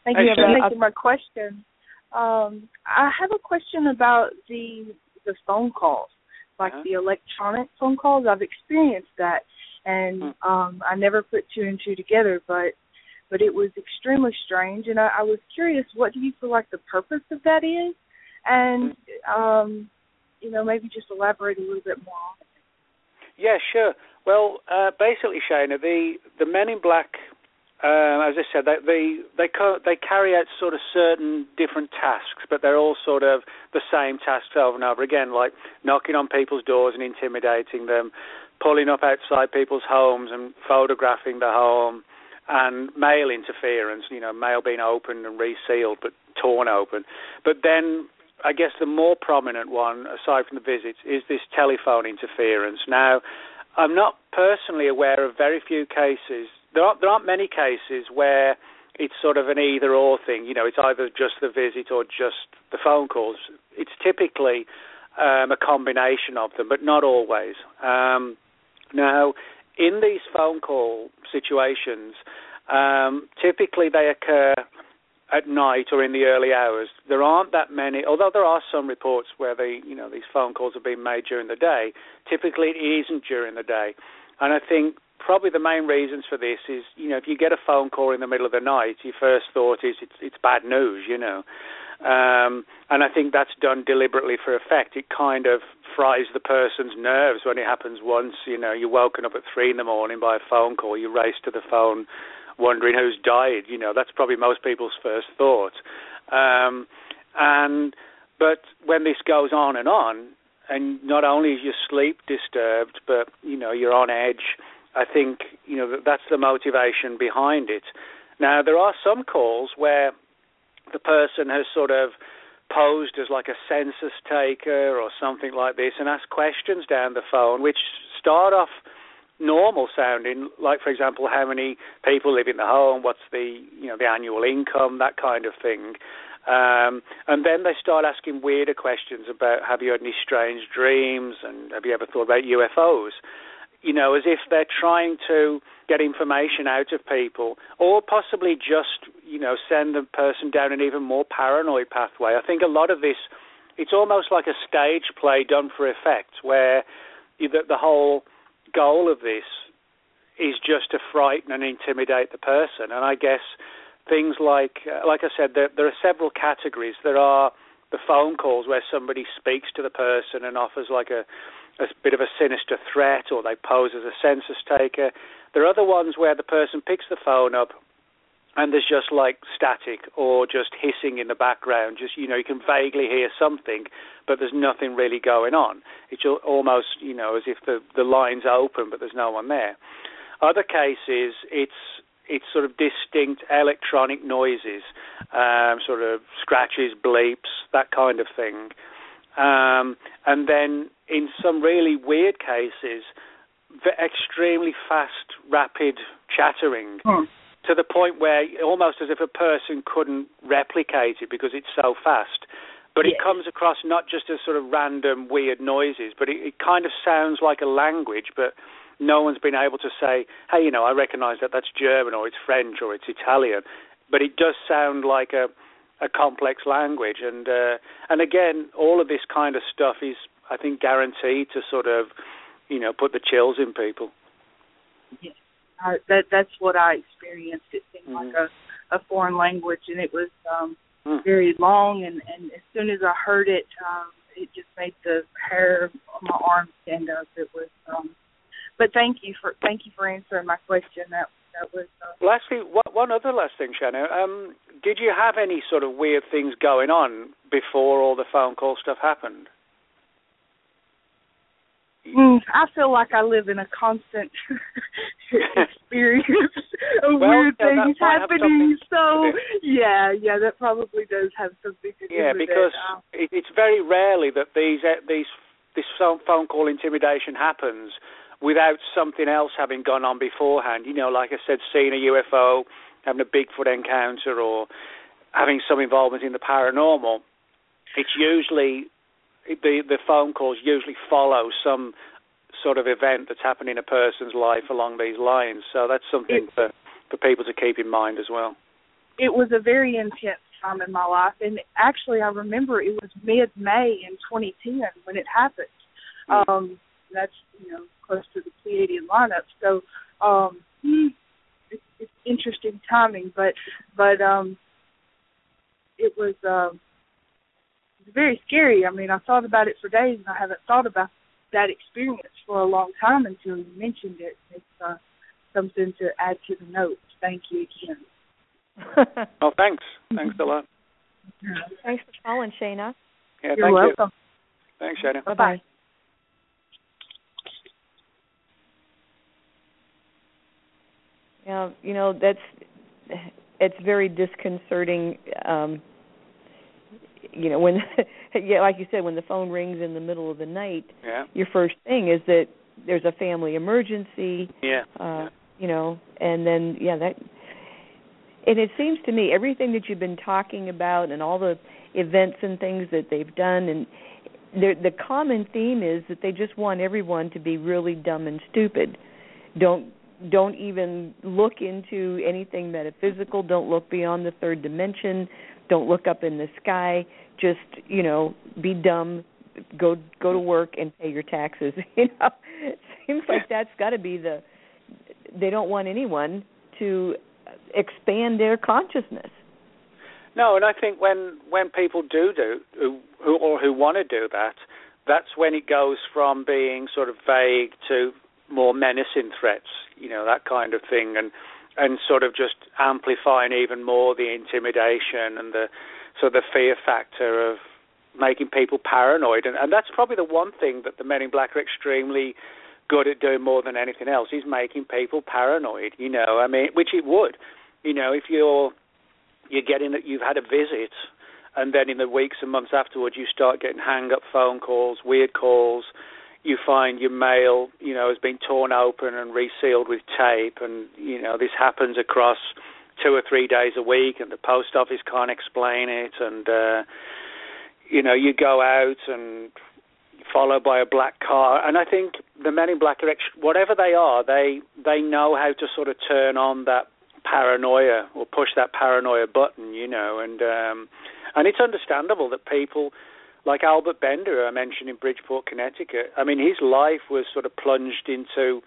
[SPEAKER 6] Thank
[SPEAKER 5] Hey,
[SPEAKER 6] you for
[SPEAKER 5] Shayna.
[SPEAKER 6] taking my question. Um, I have a question about the the phone calls, like
[SPEAKER 5] Uh-huh.
[SPEAKER 6] the electronic phone calls. I've experienced that, and
[SPEAKER 5] Hmm.
[SPEAKER 6] um, I never put two and two together, but but it was extremely strange, and I, I was curious. What do you feel like the purpose of that is? And um, you know, maybe just elaborate a little bit more.
[SPEAKER 5] Yeah, sure. Well, uh, basically, Shayna, the the Men in Black, um, as I said, they they they, co- they carry out sort of certain different tasks, but they're all sort of the same tasks over and over again, like knocking on people's doors and intimidating them, pulling up outside people's homes and photographing the home, and mail interference. You know, mail being opened and resealed, but torn open. But then I guess the more prominent one, aside from the visits, is this telephone interference. Now, I'm not personally aware of very few cases. There aren't, there aren't many cases where it's sort of an either or thing. You know, it's either just the visit or just the phone calls. It's typically um, a combination of them, but not always. Um, now, in these phone call situations, um, typically they occur at night or in the early hours. There aren't that many, although there are some reports where they, you know, these phone calls have been made during the day. Typically, it isn't during the day, and I think probably the main reasons for this is, you know, if you get a phone call in the middle of the night, your first thought is it's it's bad news, you know. Um, and I think that's done deliberately for effect. It kind of fries the person's nerves when it happens once. You know, you're woken up at three in the morning by a phone call. You race to the phone, wondering who's died. You know, that's probably most people's first thought. Um, and but when this goes on and on, and not only is your sleep disturbed, but you know you're on edge. I think you know that's the motivation behind it. Now there are some calls where the person has sort of posed as like a census taker or something like this and ask questions down the phone which start off normal sounding like for example how many people live in the home what's the you know the annual income that kind of thing. Um, and then they start asking weirder questions about have you had any strange dreams? and have you ever thought about UFOs you know, as if they're trying to get information out of people, or possibly just, you know, send the person down an even more paranoid pathway. I think a lot of this, it's almost like a stage play done for effect, where the, the whole goal of this is just to frighten and intimidate the person. And I guess things like, uh, like I said, there, there are several categories. There are the phone calls where somebody speaks to the person and offers like a a bit of a sinister threat or they pose as a census taker. There are other ones where the person picks the phone up and there's just like static or just hissing in the background. Just you know, you can vaguely hear something, but there's nothing really going on. It's almost you know as if the the line's open, but there's no one there. Other cases, it's it's sort of distinct electronic noises, um, sort of scratches, bleeps, that kind of thing. Um, and then in some really weird cases, the extremely fast, rapid chattering
[SPEAKER 6] Hmm.
[SPEAKER 5] to the point where almost as if a person couldn't replicate it because it's so fast. But it comes across not just as sort of random weird noises, but it, it kind of sounds like a language, but no one's been able to say, hey, you know, I recognize that that's German or it's French or it's Italian. But it does sound like a a complex language, and uh, and again, all of this kind of stuff is, I think, guaranteed to sort of, you know, put the chills in people. Yes.
[SPEAKER 6] I, that that's what I experienced. It seemed
[SPEAKER 5] Mhm.
[SPEAKER 6] like a a foreign language, and it was um
[SPEAKER 5] Mm.
[SPEAKER 6] very long. And and as soon as I heard it, um, it just made the hair on my arm stand up. It was. um But thank you for thank you for answering my question. That that was. Uh,
[SPEAKER 5] Lastly, what, one other last thing, Shannon. Um, did you have any sort of weird things going on before all the phone call stuff happened?
[SPEAKER 6] Mm, I feel like I live in a constant [LAUGHS] experience of
[SPEAKER 5] well,
[SPEAKER 6] weird
[SPEAKER 5] yeah,
[SPEAKER 6] things happening. So
[SPEAKER 5] yeah,
[SPEAKER 6] yeah, that probably does have something to do
[SPEAKER 5] yeah,
[SPEAKER 6] with
[SPEAKER 5] because
[SPEAKER 6] it. Uh,
[SPEAKER 5] it, it's very rarely that these uh, these this phone call intimidation happens without something else having gone on beforehand. You know, like I said, seeing a UFO, having a Bigfoot encounter, or having some involvement in the paranormal. It's usually the the phone calls usually follow some sort of event that's happened in a person's life along these lines. So that's something for for people to keep in mind as well.
[SPEAKER 6] it was a very intense time in my life, and actually, I remember it was mid-May in 2010 when it happened.
[SPEAKER 5] Mm.
[SPEAKER 6] Um, that's you know close to the Pleiadean lineup, so um, hmm, it's, it's interesting timing, but but um, it was um, it was very scary. I mean, I thought about it for days, and I haven't thought about that experience for a long time until you mentioned it. It's uh, something to add to the notes. Thank you again. [LAUGHS]
[SPEAKER 5] Oh, thanks, thanks a lot.
[SPEAKER 2] Thanks for calling, Shayna.
[SPEAKER 5] Yeah,
[SPEAKER 6] You're
[SPEAKER 5] thank
[SPEAKER 6] welcome.
[SPEAKER 5] you. Thanks, Shayna.
[SPEAKER 2] Bye bye. Yeah, you know that's it's very disconcerting. Um, you know when, [LAUGHS] yeah, like you said, when the phone rings in the middle of the night,
[SPEAKER 5] Yeah,
[SPEAKER 2] your first thing is that there's a family emergency.
[SPEAKER 5] yeah,
[SPEAKER 2] Uh, you know, and then yeah, that. And it seems to me everything that you've been talking about and all the events and things that they've done and the the common theme is that they just want everyone to be really dumb and stupid. Don't don't even look into anything metaphysical, don't look beyond the third dimension, don't look up in the sky, just, you know, be dumb, go go to work and pay your taxes. [LAUGHS] You know. It seems like that's got to be the they don't want anyone to expand their consciousness.
[SPEAKER 5] No, and I think when when people do do who, who or who want to do that, that's when it goes from being sort of vague to more menacing threats, you know, that kind of thing, and and sort of just amplifying even more the intimidation and the sort of the fear factor of making people paranoid, and, and that's probably the one thing that the Men in Black are extremely good at doing more than anything else is making people paranoid. You know, I mean, which it would. You know, if you're you're getting that you've had a visit, and then in the weeks and months afterwards you start getting hang up phone calls, weird calls. You find your mail, you know, has been torn open and resealed with tape, and you know this happens across two or three days a week, and the post office can't explain it, and uh, you know you go out and followed by a black car, and I think the Men in Black are whatever they are, they they know how to sort of turn on that paranoia or push that paranoia button, you know, and um, and it's understandable that people like Albert Bender, I mentioned in Bridgeport, Connecticut. I mean, his life was sort of plunged into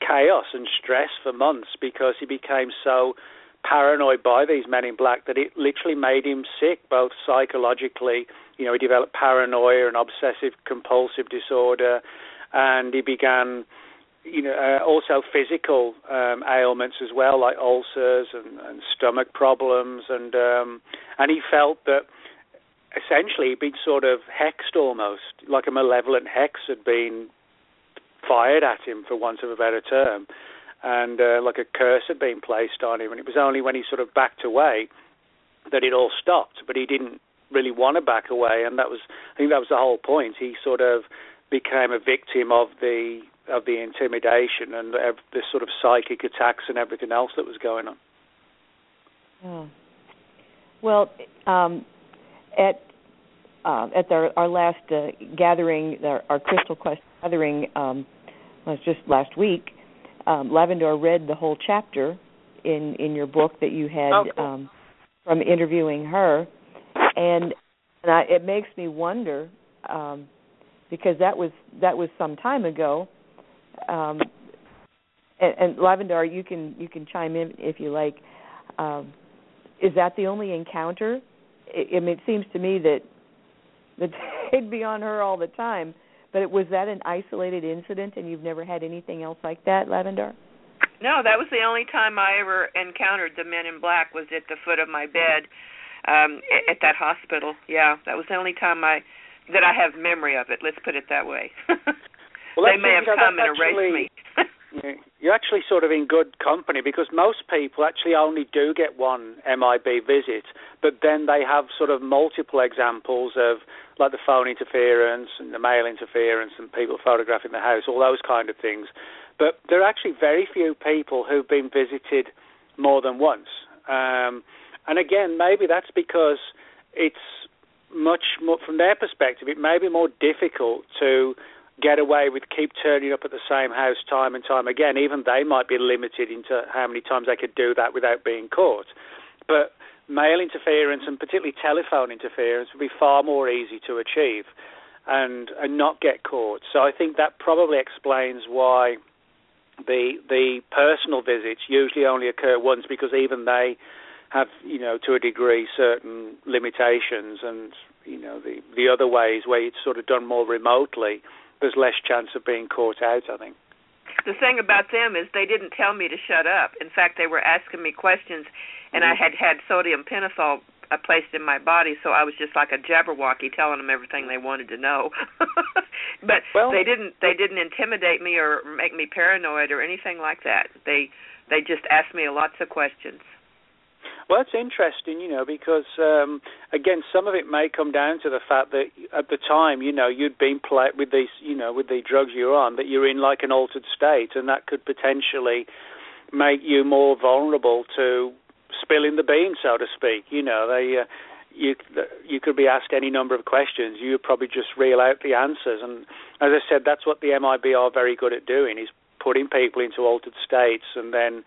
[SPEAKER 5] chaos and stress for months because he became so paranoid by these men in black that it literally made him sick, both psychologically. You know, he developed paranoia and obsessive compulsive disorder, and he began, you know, uh, also physical um, ailments as well, like ulcers and, and stomach problems, and um, and he felt that essentially been sort of hexed almost, like a malevolent hex had been fired at him, for want of a better term, and uh, like a curse had been placed on him. And it was only when he sort of backed away that it all stopped. But he didn't really want to back away, and that was I think that was the whole point. He sort of became a victim of the of the intimidation and the, the sort of psychic attacks and everything else that was going on.
[SPEAKER 2] Oh. Well, um, at uh, at our, our last uh, gathering, our, our Crystal Quest gathering, um, was just last week. Um, Lavandar read the whole chapter in in your book that you had
[SPEAKER 5] Oh, cool.
[SPEAKER 2] um, from interviewing her, and and I, it makes me wonder um, because that was that was some time ago. Um, and, and Lavandar, you can you can chime in if you like. Um, is that the only encounter? I, I mean, it seems to me that that [LAUGHS] they'd be on her all the time. But it, was that an isolated incident, and you've never had anything else like that, Lavandar?
[SPEAKER 4] No, that was the only time I ever encountered the men in black was at the foot of my bed um at that hospital. Yeah, that was the only time I that I have memory of it. Let's put it that way. [LAUGHS]
[SPEAKER 5] Well,
[SPEAKER 4] they may have come and erased me.
[SPEAKER 5] You're actually sort of in good company because most people actually only do get one MIB visit, but then they have sort of multiple examples of like the phone interference and the mail interference and people photographing the house, all those kind of things. But there are actually very few people who've been visited more than once. Um, and again, maybe that's because it's much more, from their perspective, it may be more difficult to get away with keep turning up at the same house time and time again. Even they might be limited into how many times they could do that without being caught. But mail interference and particularly telephone interference would be far more easy to achieve and and not get caught. So I think that probably explains why the the personal visits usually only occur once because even they have you know to a degree certain limitations and you know the the other ways where it's sort of done more remotely there's less chance of being caught out I think
[SPEAKER 4] the thing about them is they didn't tell me to shut up in fact they were asking me questions and mm-hmm. I had had sodium pentothal uh, placed in my body, so I was just like a jabberwocky telling them everything they wanted to know. [LAUGHS] but
[SPEAKER 5] well,
[SPEAKER 4] they didn't they didn't intimidate me or make me paranoid or anything like that. They they just asked me lots of questions.
[SPEAKER 5] Well, it's interesting, you know, because um, again, some of it may come down to the fact that at the time, you know, you'd been play- with these, you know, with the drugs you're on, that you're in like an altered state, and that could potentially make you more vulnerable to spilling the beans, so to speak. You know, they uh, you you could be asked any number of questions. You would probably just reel out the answers. And as I said, that's what the MIB are very good at doing: is putting people into altered states and then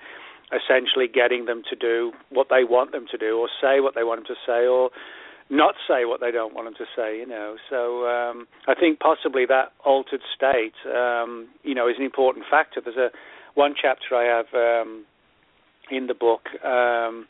[SPEAKER 5] essentially getting them to do what they want them to do, or say what they want them to say, or not say what they don't want them to say. You know, so um, I think possibly that altered state, um, you know, is an important factor. There's a one chapter I have. Um, in the book um,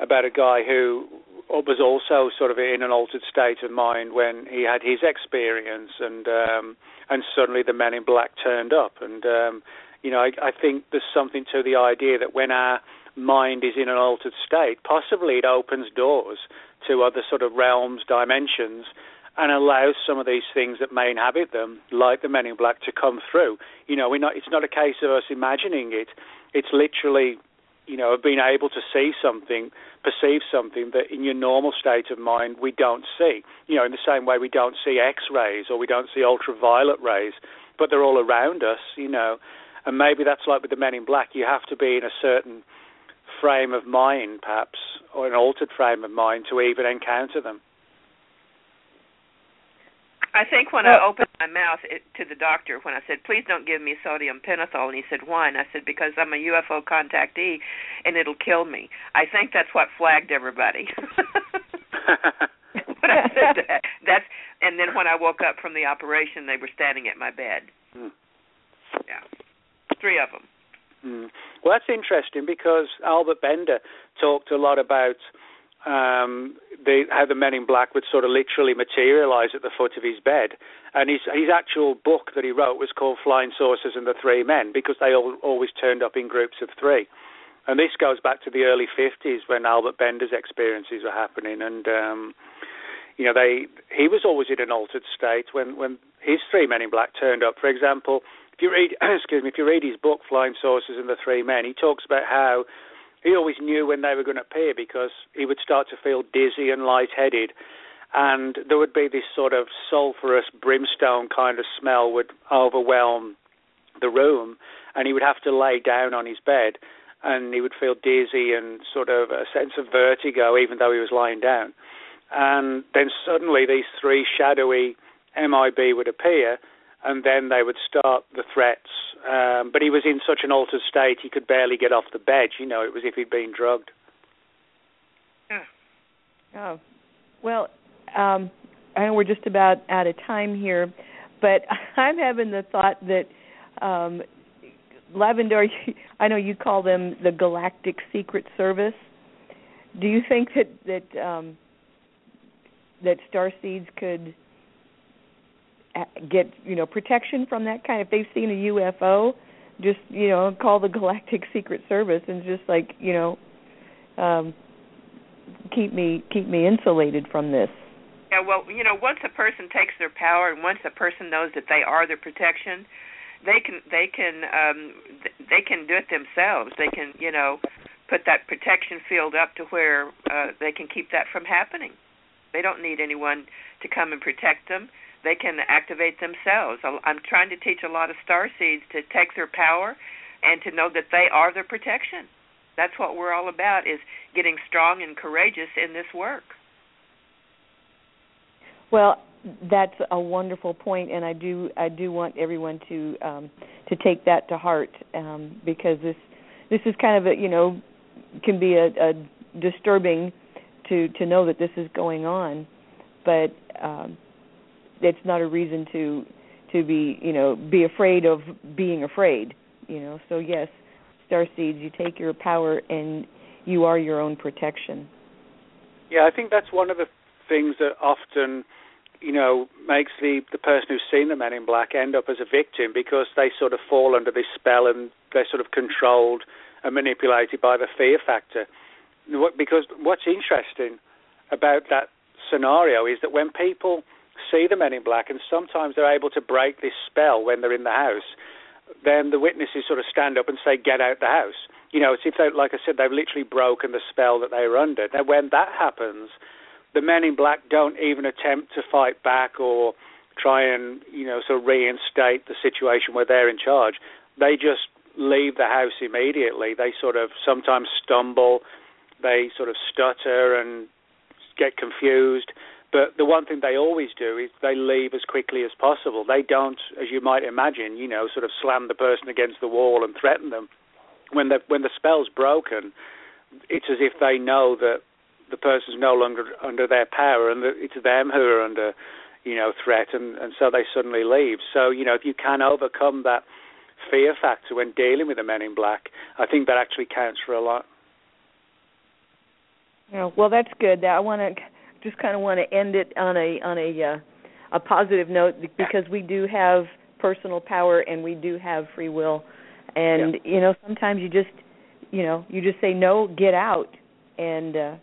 [SPEAKER 5] about a guy who was also sort of in an altered state of mind when he had his experience, and um, and suddenly the men in black turned up, and um, you know I, I think there's something to the idea that when our mind is in an altered state, possibly it opens doors to other sort of realms, dimensions, and allows some of these things that may inhabit them, like the Men in Black, to come through. You know, we're not, it's not a case of us imagining it. It's literally you know, being able to see something, perceive something that in your normal state of mind we don't see. You know, in the same way we don't see X-rays or we don't see ultraviolet rays, but they're all around us, you know. And maybe that's like with the Men in Black. You have to be in a certain frame of mind, perhaps, or an altered frame of mind to even encounter them.
[SPEAKER 4] I think when I opened my mouth it, to the doctor, when I said, "Please don't give me sodium pentothal," and he said, "Why?" and I said, "Because I'm a UFO contactee, and it'll kill me." I think that's what flagged everybody. [LAUGHS] when I said that, that's and then when I woke up from the operation, they were standing at my bed.
[SPEAKER 5] Mm.
[SPEAKER 4] Yeah, three of them.
[SPEAKER 5] Mm. Well, that's interesting because Albert Bender talked a lot about um, the, how the Men in Black would sort of literally materialize at the foot of his bed. And his his actual book that he wrote was called Flying Saucers and the Three Men because they all, always turned up in groups of three. And this goes back to the early 50s when Albert Bender's experiences were happening. And, um, you know, they he was always in an altered state when, when his three men in black turned up. For example, you read, [CLEARS THROAT] excuse me, if you read his book Flying Saucers and the Three Men, he talks about how he always knew when they were going to appear because he would start to feel dizzy and lightheaded, and there would be this sort of sulphurous brimstone kind of smell would overwhelm the room, and he would have to lay down on his bed, and he would feel dizzy and sort of a sense of vertigo even though he was lying down. And then suddenly these three shadowy MIB would appear, and then they would start the threats. Um, but he was in such an altered state he could barely get off the bed. You know, it was if he'd been drugged.
[SPEAKER 2] Oh, well, um, I know we're just about out of time here, but [LAUGHS] I'm having the thought that um, Lavandar, [LAUGHS] I know you call them the Galactic Secret Service. Do you think that that um, that star seeds could get you know protection from that kind. If they've seen a UFO, just you know call the [LAUGHS] Galactic Secret Service and just like you know um, keep me keep me insulated from this.
[SPEAKER 4] Yeah, well, you know, once a person takes their power and once a person knows that they are their protection, they can they can um they can do it themselves. They can, you know, put that protection field up to where uh they can keep that from happening. They don't need anyone to come and protect them. They can activate themselves. I'm trying to teach a lot of star seeds to take their power and to know that they are their protection. That's what we're all about is getting strong and courageous in this work.
[SPEAKER 2] Well, that's a wonderful point, and I do I do want everyone to um, to take that to heart um, because this this is kind of a you know can be a, a disturbing to to know that this is going on, but um, it's not a reason to to be you know be afraid of being afraid you know. So yes star seeds you take your power and you are your own protection.
[SPEAKER 5] Yeah i think that's one of the things that often you know makes the the person who's seen the men in black end up as a victim because they sort of fall under this spell and they're sort of controlled and manipulated by the fear factor. Because what's interesting about that scenario is that when people see the men in black and sometimes they're able to break this spell when they're in the house then the witnesses sort of stand up and say get out the house you know it's if they like i said they've literally broken the spell that they were under now when that happens the men in black don't even attempt to fight back or try and you know sort of reinstate the situation where they're in charge. They just leave the house immediately. They sort of sometimes stumble, they sort of stutter and get confused. But the one thing they always do is they leave as quickly as possible. They don't, as you might imagine, you know, sort of slam the person against the wall and threaten them. When the when the spell's broken, it's as if they know that the person's no longer under their power, and that it's them who are under, you know, threat, and and so they suddenly leave. So you know, if you can overcome that fear factor when dealing with the men in black, I think that actually counts for a lot.
[SPEAKER 2] Yeah, well, that's good. I want to just kind of want to end it on a on a uh, a positive note because we do have personal power and we do have free will, and
[SPEAKER 5] yeah.
[SPEAKER 2] you know sometimes you just you know you just say no, get out, and uh,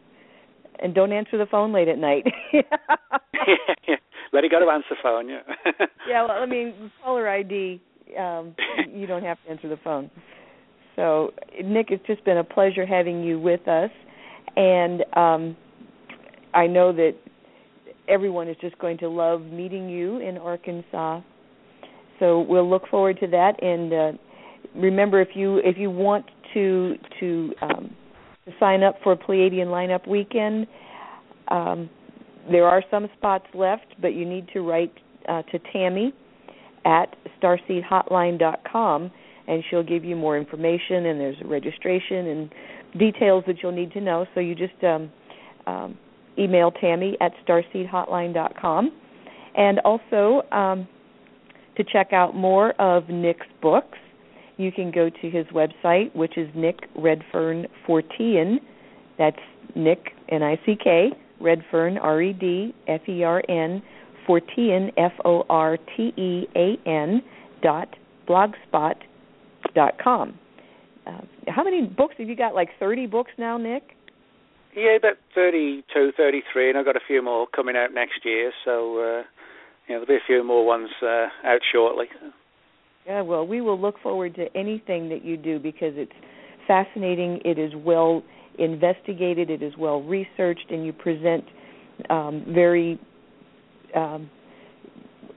[SPEAKER 2] and don't answer the phone late at night. [LAUGHS] [LAUGHS]
[SPEAKER 5] Let it go to answer the phone, yeah. [LAUGHS]
[SPEAKER 2] yeah, well, I mean, caller ID, um, you don't have to answer the phone. So, Nick, it's just been a pleasure having you with us, and um, I know that everyone is just going to love meeting you in Arkansas. So we'll look forward to that, and uh, remember if you if you want to to um, sign up for Pleiadean lineup weekend. Um, there are some spots left, but you need to write uh, to Tammie at starseedhotline.com, and she'll give you more information. And there's registration and details that you'll need to know. So you just um, um, email Tammie at starseedhotline.com, and also um, to check out more of Nick's books you can go to his website, which is Nick Redfern Fortean. That's Nick N I C K Redfern R E D F E R N Fortean F O R T E A N dot blogspot dot com. Uh, how many books have you got? Like thirty books now, Nick?
[SPEAKER 5] Yeah, about thirty-two, thirty-three, and I've got a few more coming out next year. So, uh, yeah, there'll be a few more ones uh, out shortly.
[SPEAKER 2] Yeah, well, we will look forward to anything that you do because it's fascinating. It is well investigated. It is well researched, and you present um, very um,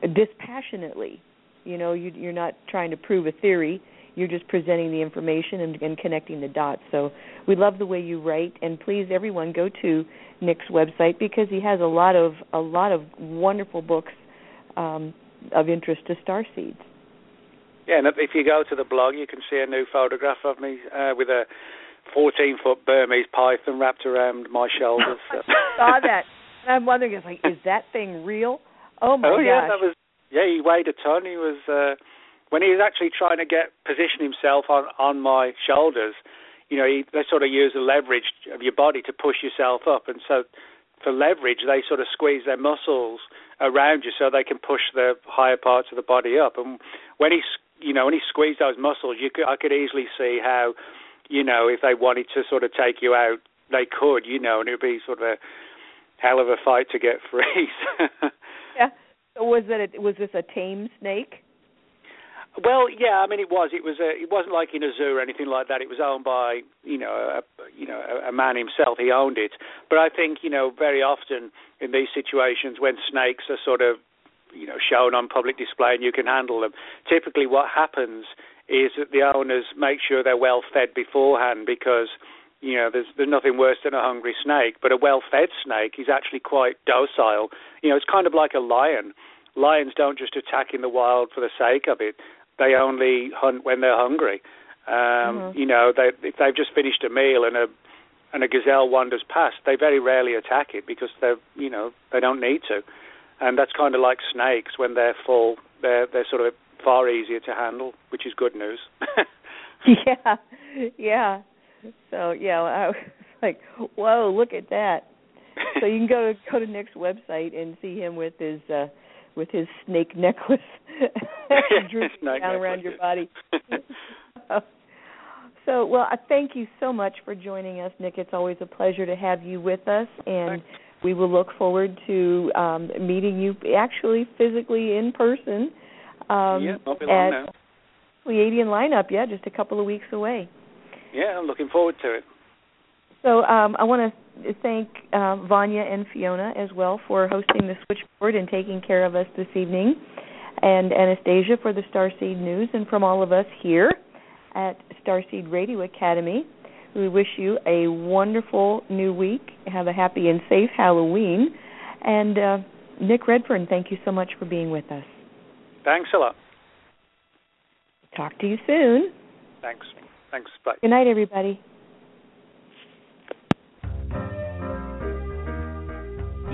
[SPEAKER 2] dispassionately. You know, you, you're not trying to prove a theory. You're just presenting the information and, and connecting the dots. So we love the way you write, and please, everyone, go to Nick's website because he has a lot of a lot of wonderful books um, of interest to star seeds.
[SPEAKER 5] Yeah, and if you go to the blog, you can see a new photograph of me uh, with a 14 foot Burmese python wrapped around my shoulders. [LAUGHS]
[SPEAKER 2] I saw [LAUGHS] that. And I'm wondering, it's like, is that thing real? Oh my
[SPEAKER 5] oh,
[SPEAKER 2] gosh.
[SPEAKER 5] yeah, that was. Yeah, he weighed a ton. He was uh, when he was actually trying to get position himself on on my shoulders. You know, he, they sort of use the leverage of your body to push yourself up, and so for leverage, they sort of squeeze their muscles around you so they can push the higher parts of the body up. And when he you know, when he squeezed those muscles, you could I could easily see how, you know, if they wanted to sort of take you out, they could, you know, and it would be sort of a hell of a fight to get free. [LAUGHS]
[SPEAKER 2] yeah. Was it? A, was this a tame snake?
[SPEAKER 5] Well, yeah, I mean it was. It was. A, it wasn't like in a zoo or anything like that. It was owned by you know a, you know a, a man himself. He owned it. But I think you know very often in these situations when snakes are sort of you know shown on public display and you can handle them, typically what happens is that the owners make sure they're well fed beforehand because you know there's there's nothing worse than a hungry snake. But a well fed snake is actually quite docile. You know, it's kind of like a lion. Lions don't just attack in the wild for the sake of it they only hunt when they're hungry. Um, mm-hmm. You know, they, if they've just finished a meal and a and a gazelle wanders past, they very rarely attack it because they're you know they don't need to, and that's kind of like snakes when they're full. They're they're sort of far easier to handle, which is good news. [LAUGHS] [LAUGHS]
[SPEAKER 2] yeah, yeah. So yeah, I was [LAUGHS] like, whoa, look at that. So you can go to go to Nick's website and see him with his uh with his snake necklace [LAUGHS] [LAUGHS] drooping down around your body. [LAUGHS] so, well, I thank you so much for joining us, Nick. It's always a pleasure to have you with us, and Thanks. we will look forward to um, meeting you actually physically in person.
[SPEAKER 5] Um, yeah, not be long now.
[SPEAKER 2] Pleiadean lineup, yeah, just a couple of weeks away.
[SPEAKER 5] Yeah, I'm looking forward to it.
[SPEAKER 2] So um, I want to thank uh, Vanya and Fiona as well for hosting the switchboard and taking care of us this evening, and Anastasia for the Starseed News, and from all of us here at Starseed Radio Academy. We wish you a wonderful new week. Have a happy and safe Halloween. And uh, Nick Redfern, thank you so much for being with us.
[SPEAKER 5] Thanks a lot.
[SPEAKER 2] Talk to you soon.
[SPEAKER 5] Thanks. Thanks. Bye.
[SPEAKER 2] Good night, everybody.